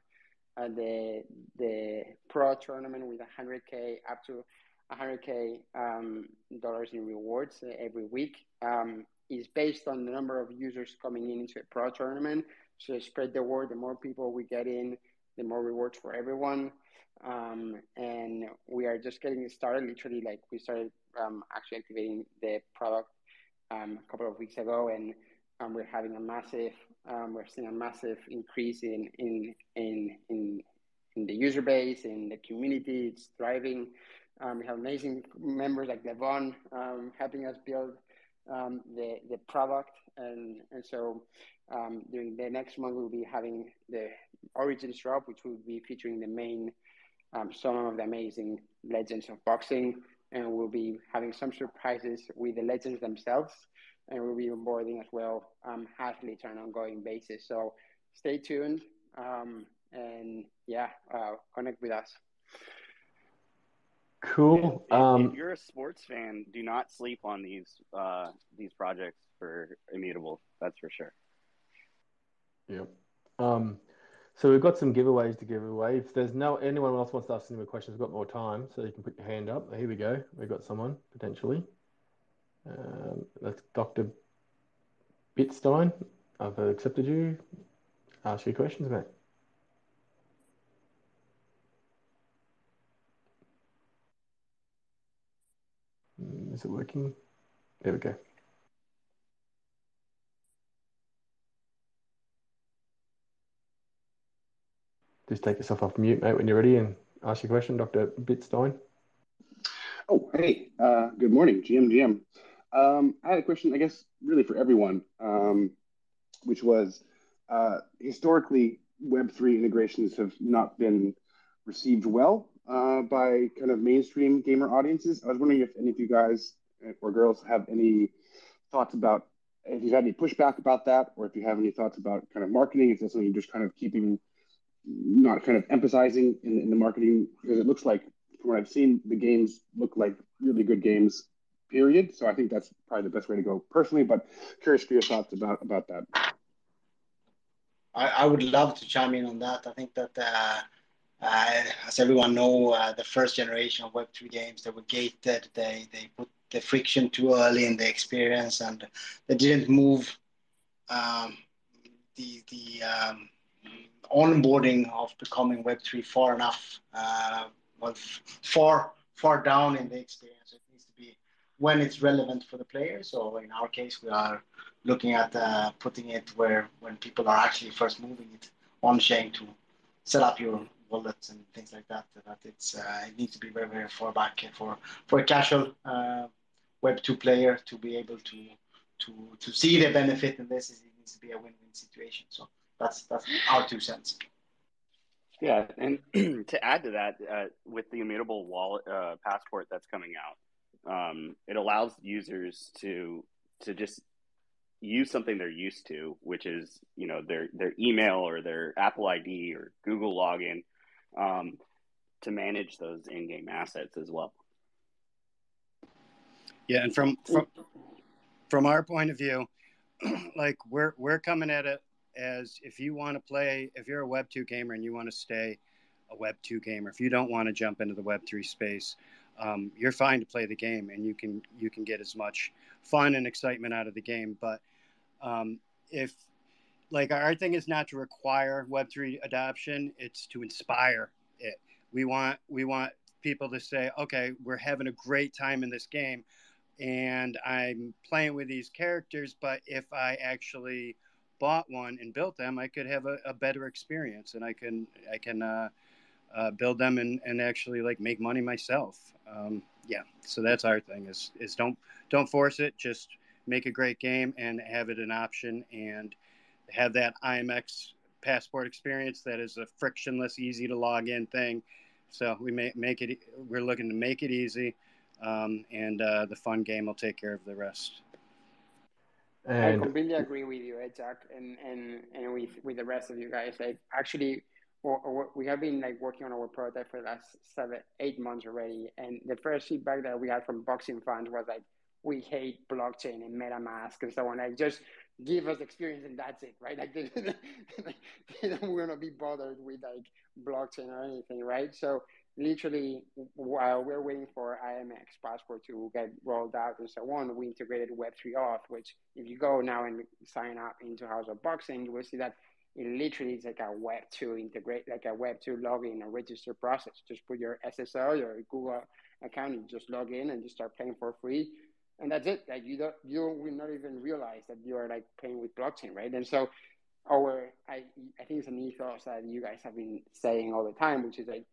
uh, the the pro tournament with 100k up to 100k um, dollars in rewards uh, every week. Um, is based on the number of users coming in into a pro tournament. So spread the word. The more people we get in, the more rewards for everyone. Um, and we are just getting started. Literally, like we started um, actually activating the product um, a couple of weeks ago, and um, we're having a massive, um, we're seeing a massive increase in in in in in the user base, in the community. It's thriving. Um, we have amazing members like Levon helping us build the the product, and and so during the next month we'll be having the Origins drop, which will be featuring the main um, some of the amazing legends of boxing, and we'll be having some surprises with the legends themselves, and we'll be onboarding as well um, athletes on an ongoing basis. So stay tuned, um, and yeah, uh, connect with us. Cool. If, um, if, you're a sports fan, do not sleep on these uh, these projects for Immutable. That's for sure. Yep. Um, so we've got some giveaways to give away. If there's no anyone else wants to ask any more questions, we've got more time, so you can put your hand up. Here we go. We've got someone potentially. Um, that's Dr. Bitstein. I've accepted you. Ask your questions, mate. Hmm, is it working? There we go. Just take yourself off mute, mate, when you're ready and ask your question, Dr. Bitstein. Oh, hey, uh, good morning, GM, GM. Um, I had a question, I guess, really for everyone, um, which was uh, historically, Web3 integrations have not been received well uh, by kind of mainstream gamer audiences. I was wondering if any of you guys or girls have any thoughts about if you've had any pushback about that, or if you have any thoughts about kind of marketing, if that's something you're just kind of keeping not kind of emphasizing in, in the marketing because it looks like from what I've seen, the games look like really good games. Period. So I think that's probably the best way to go personally. But curious for your thoughts about about that. I, I would love to chime in on that. I think that. Uh, uh, as everyone know, uh, the first generation of Web3 games, they were gated. They they put the friction too early in the experience, and they didn't move um, the the um, onboarding of becoming Web3 far enough, uh, well, far far down in the experience. It needs to be when it's relevant for the player. So in our case, we are looking at uh, putting it where when people are actually first moving it on chain to set up your wallets and things like that. That it's uh, it needs to be very very far back for for a casual uh, Web2 player to be able to to to see the benefit in this. It needs to be a win-win situation. So that's that's our two cents. Yeah, and to add to that, uh, with the immutable wallet uh, passport that's coming out, um, it allows users to to just use something they're used to, which is you know their their email or their Apple ID or Google login, um, to manage those in-game assets as well. Yeah, and from from from our point of view, like we're we're coming at it as if you want to play, if you're a Web 2 gamer and you want to stay a Web 2 gamer, if you don't want to jump into the Web 3 space, um, you're fine to play the game and you can you can get as much fun and excitement out of the game. But um, if like our thing is not to require Web3 adoption, it's to inspire it. We want we want people to say, okay, we're having a great time in this game, and I'm playing with these characters. But if I actually bought one and built them, I could have a, a better experience, and I can I can uh, uh, build them and, and actually like make money myself. Um, yeah, so that's our thing is is don't don't force it, just make a great game and have it an option and have that IMX passport experience that is a frictionless, easy to log in thing. So we make make it. We're looking to make it easy, um, and uh, the fun game will take care of the rest. And I completely agree with you, Ed, Jack, and, and, and with, with the rest of you guys. Like, actually, we have been like working on our prototype for the last seven, eight months already. And the first feedback that we had from boxing fans was like, we hate blockchain and MetaMask and so on. Like, just give us experience and that's it, right? Like, they, they don't want to be bothered with like blockchain or anything, right? So literally while we're waiting for IMX passport to get rolled out and so on, we integrated Web3 auth, which if you go now and sign up into House of Boxing, you will see that it literally is like a Web2 integrate, like a Web2 login and register process. Just put your SSL, your Google account, and just log in and just start playing for free. And that's it. Like you don't, you will not even realize that you are like playing with blockchain, right? And so our, I, I think it's an ethos that you guys have been saying all the time, which is like,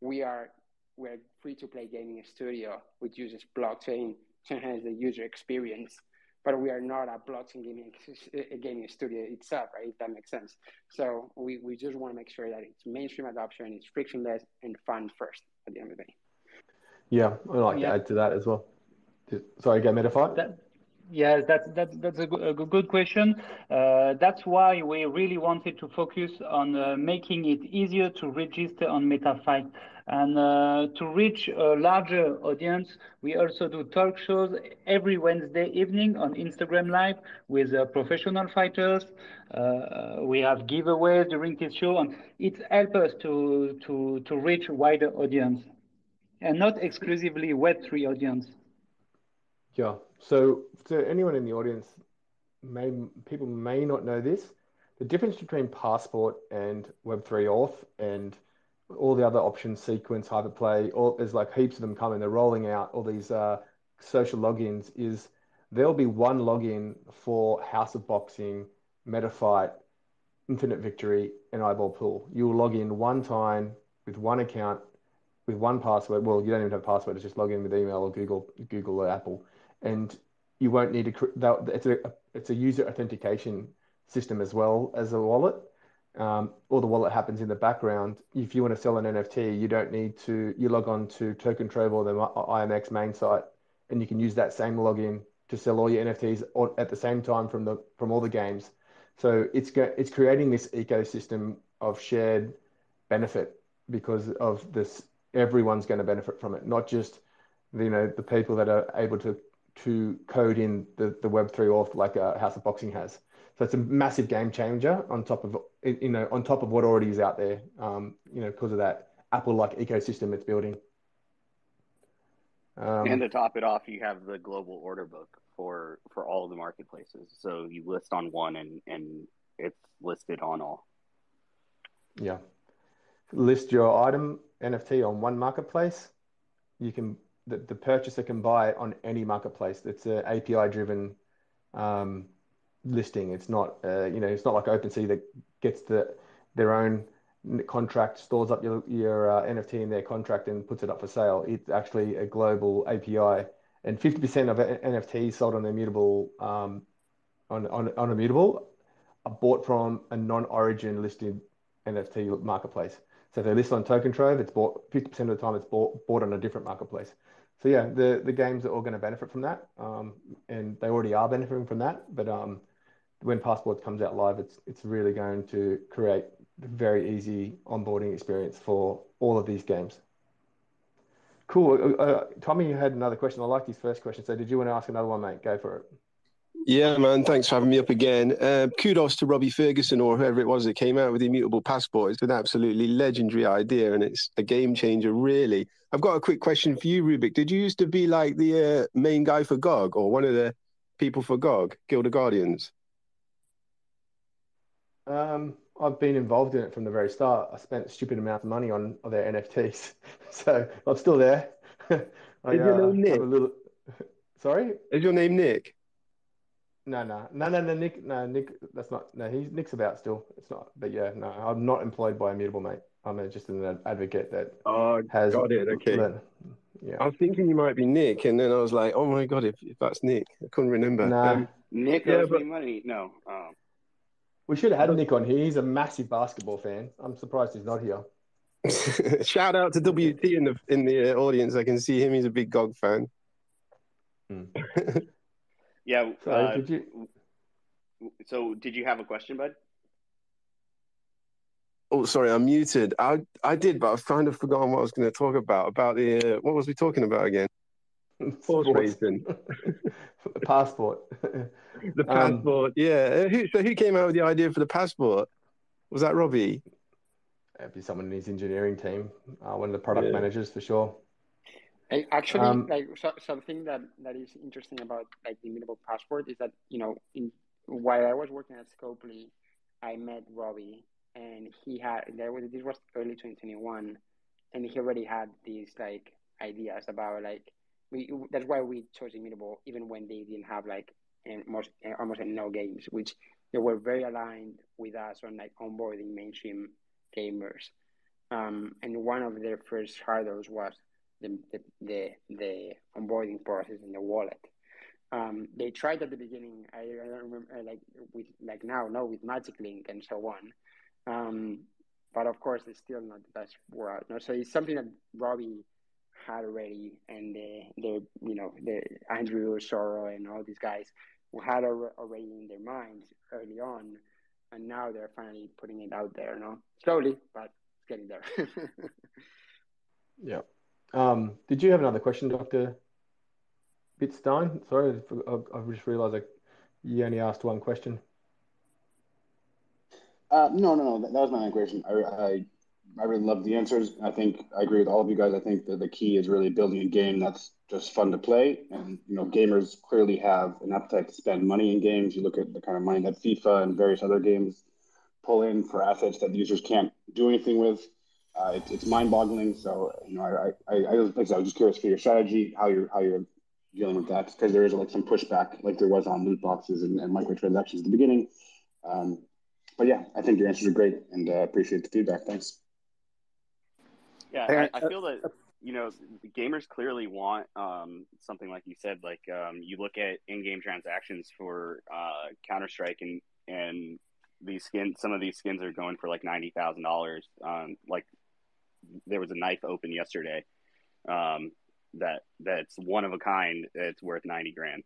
we are we're free to play gaming studio which uses blockchain to enhance the user experience but we are not a blockchain gaming a gaming studio itself right? If that makes sense. So we, we just want to make sure that it's mainstream adoption it's frictionless and fun first at the end of the day. Yeah i'd like yeah. to add to that as well. Sorry go Metafight that, Yes, that's that's that's a good, a good question. Uh, that's why we really wanted to focus on uh, making it easier to register on MetaFight and uh, to reach a larger audience. We also do talk shows every Wednesday evening on Instagram Live with uh, professional fighters. Uh, we have giveaways during this show, and it helps us to to to reach wider audience, and not exclusively Web3 audience. Yeah. So, to anyone in the audience, may people may not know this. The difference between Passport and Web3 Auth and all the other options, Sequence, Hyperplay, all, there's like heaps of them coming. They're rolling out all these uh, social logins. Is there'll be one login for House of Boxing, Metafight, Infinite Victory, and Eyeball Pool. You'll log in one time with one account, with one password. Well, you don't even have a password. It's just log in with email or Google, Google or Apple and you won't need to. It's a it's a user authentication system as well as a wallet. Um, all the wallet happens in the background. If you want to sell an NFT, you don't need to. You log on to Token Trove or the IMX main site, and you can use that same login to sell all your NFTs at the same time from the from all the games. So it's it's creating this ecosystem of shared benefit because of this. Everyone's going to benefit from it, not just you know the people that are able to to code in the, the Web3 auth like a House of Boxing has. So it's a massive game changer on top of you know on top of what already is out there. Um, you know because of that Apple-like ecosystem it's building. Um, and to top it off, you have the global order book for for all the marketplaces. So you list on one, and and it's listed on all. Yeah, list your item NFT on one marketplace. You can the, the purchaser can buy it on any marketplace. It's an API driven um, listing. It's not, uh, you know, it's not like OpenSea that gets the their own contract, stores up your your uh, NFT in their contract and puts it up for sale. It's actually a global API, and 50% of NFTs sold on immutable um, on, on on immutable are bought from a non-origin listed NFT marketplace. So if they list on Token Trove, it's bought 50% of the time it's bought bought on a different marketplace so yeah, the the games are all going to benefit from that, um, and they already are benefiting from that. But um, when Passport comes out live, it's it's really going to create a very easy onboarding experience for all of these games. Cool. Uh, uh Tommy you had another question. I liked his first question. So did you want to ask another one, mate? Go for it. Yeah, man. Thanks for having me up again. Uh, kudos to Robbie Ferguson or whoever it was that came out with the immutable passport. It's an absolutely legendary idea and it's a game changer, really. I've got a quick question for you, Rubik. Did you used to be like the uh, main guy for GOG or one of the people for GOG, Guild of Guardians? Um, I've been involved in it from the very start. I spent a stupid amount of money on, on their NFTs, so I'm still there. I, Is your uh, name Nick? Little... Sorry. Is your name Nick? No, no, no, no, no, Nick, no, Nick. That's not. No, he's Nick's about still. It's not. But yeah, no, I'm not employed by Immutable, mate. I'm a, just an advocate that oh, has got it. Okay. yeah. I was thinking you might be Nick, and then I was like, oh my god, if, if that's Nick, I couldn't remember. Nah. Um, Nick yeah, but... money. No. Um... We should have had Nick on here. He's a massive basketball fan. I'm surprised he's not here. Shout out to WT in the in the uh, audience. I can see him. He's a big GOG fan. Hmm. Yeah. Sorry, uh, did you... So, did you have a question, bud? Oh, sorry, I'm muted. I I did, but I've kind of forgotten what I was going to talk about. About the uh, what was we talking about again? Horse racing. passport. the um, passport. Um, yeah. Who, so who came out with the idea for the passport? Was that Robbie? it'd be someone in his engineering team, uh, one of the product Yeah. managers for sure. I- Actually, Um, like so, something that, that is interesting about like the immutable passport is that you know, in while I was working at Scopely, I met Robbie, and he had there was this was early 2021, and he already had these like ideas about like we that's why we chose immutable even when they didn't have like and most almost no games, which they were very aligned with us on like onboarding mainstream gamers. Um, and one of their first hurdles was the, the, the, onboarding process in the wallet. Um, they tried at the beginning. I, I remember, uh, like with like now, no, with Magic Link and so on. Um, but of course, it's still not the best route. No, so it's something that Robbie had already, and the, the you know the Andrew Soro and all these guys had al- already in their minds early on, and now they're finally putting it out there. No, slowly, but it's getting there. Yeah. Um, did you have another question, Dr. Bitstein? Sorry, I just realized I, you only asked one question. Uh, no, no, no. That, was my question. I, I, I really love the answers. I think I agree with all of you guys. I think that the key is really building a game that's just fun to play. And, you know, gamers clearly have an appetite to spend money in games. You look at the kind of money that FIFA and various other games pull in for assets that users can't do anything with. Uh, it, it's mind-boggling. So, you know, I, I, I, was, like I said, I was just curious for your strategy, how you're, how you're dealing with that, because there is like some pushback, like there was on loot boxes and, and microtransactions at the beginning. Um, but yeah, I think your answers are great, and uh, appreciate the feedback. Thanks. Yeah, I, I feel that you know gamers clearly want um, something like you said. Like um, you look at in-game transactions for uh, Counter Strike, and and these skins. Some of these skins are going for like ninety thousand dollars. Um, like there was a knife open yesterday um, that that's one of a kind. It's worth ninety grand,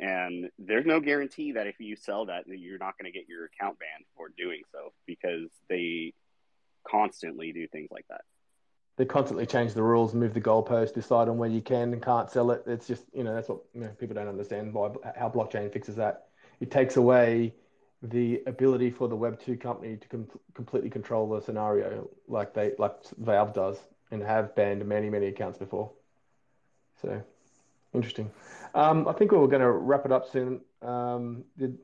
and there's no guarantee that if you sell that, that you're not going to get your account banned for doing so because they constantly do things like that. They constantly change the rules, move the goalpost, decide on where you can and can't sell it. It's just, you know, that's what you know, people don't understand why how blockchain fixes that. It takes away the ability for the Web two company to com- completely control the scenario, like they like Valve does, and have banned many many accounts before. So interesting. Um, I think we are going to wrap it up soon. Um, did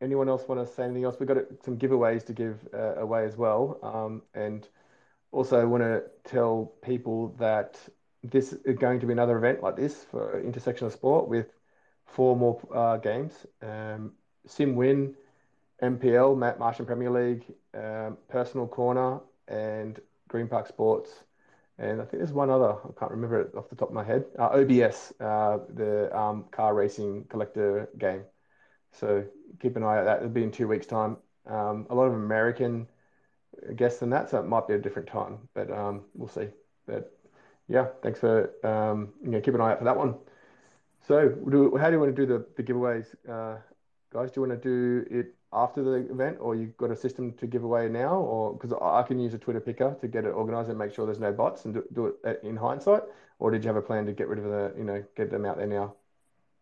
anyone else want to say anything else? We've got some giveaways to give uh, away as well, um, and also want to tell people that this is going to be another event like this for intersectional sport with four more uh, games: um, SimWin, MPL, Matt Martian Premier League, um, Personal Corner, and Green Park Sports. And I think there's one other, I can't remember it off the top of my head. Uh, OBS, uh, the um, car racing collector game. So keep an eye out that. It'll be in two weeks' time. Um, a lot of American guests than that, so it might be a different time, but um, we'll see. But yeah, thanks for um, you know keep an eye out for that one. So, do, how do you want to do the, the giveaways, uh, guys? Do you want to do it after the event, or you've got a system to give away now, or because I can use a Twitter picker to get it organized and make sure there's no bots and do, do it in hindsight, or did you have a plan to get rid of the you know get them out there now?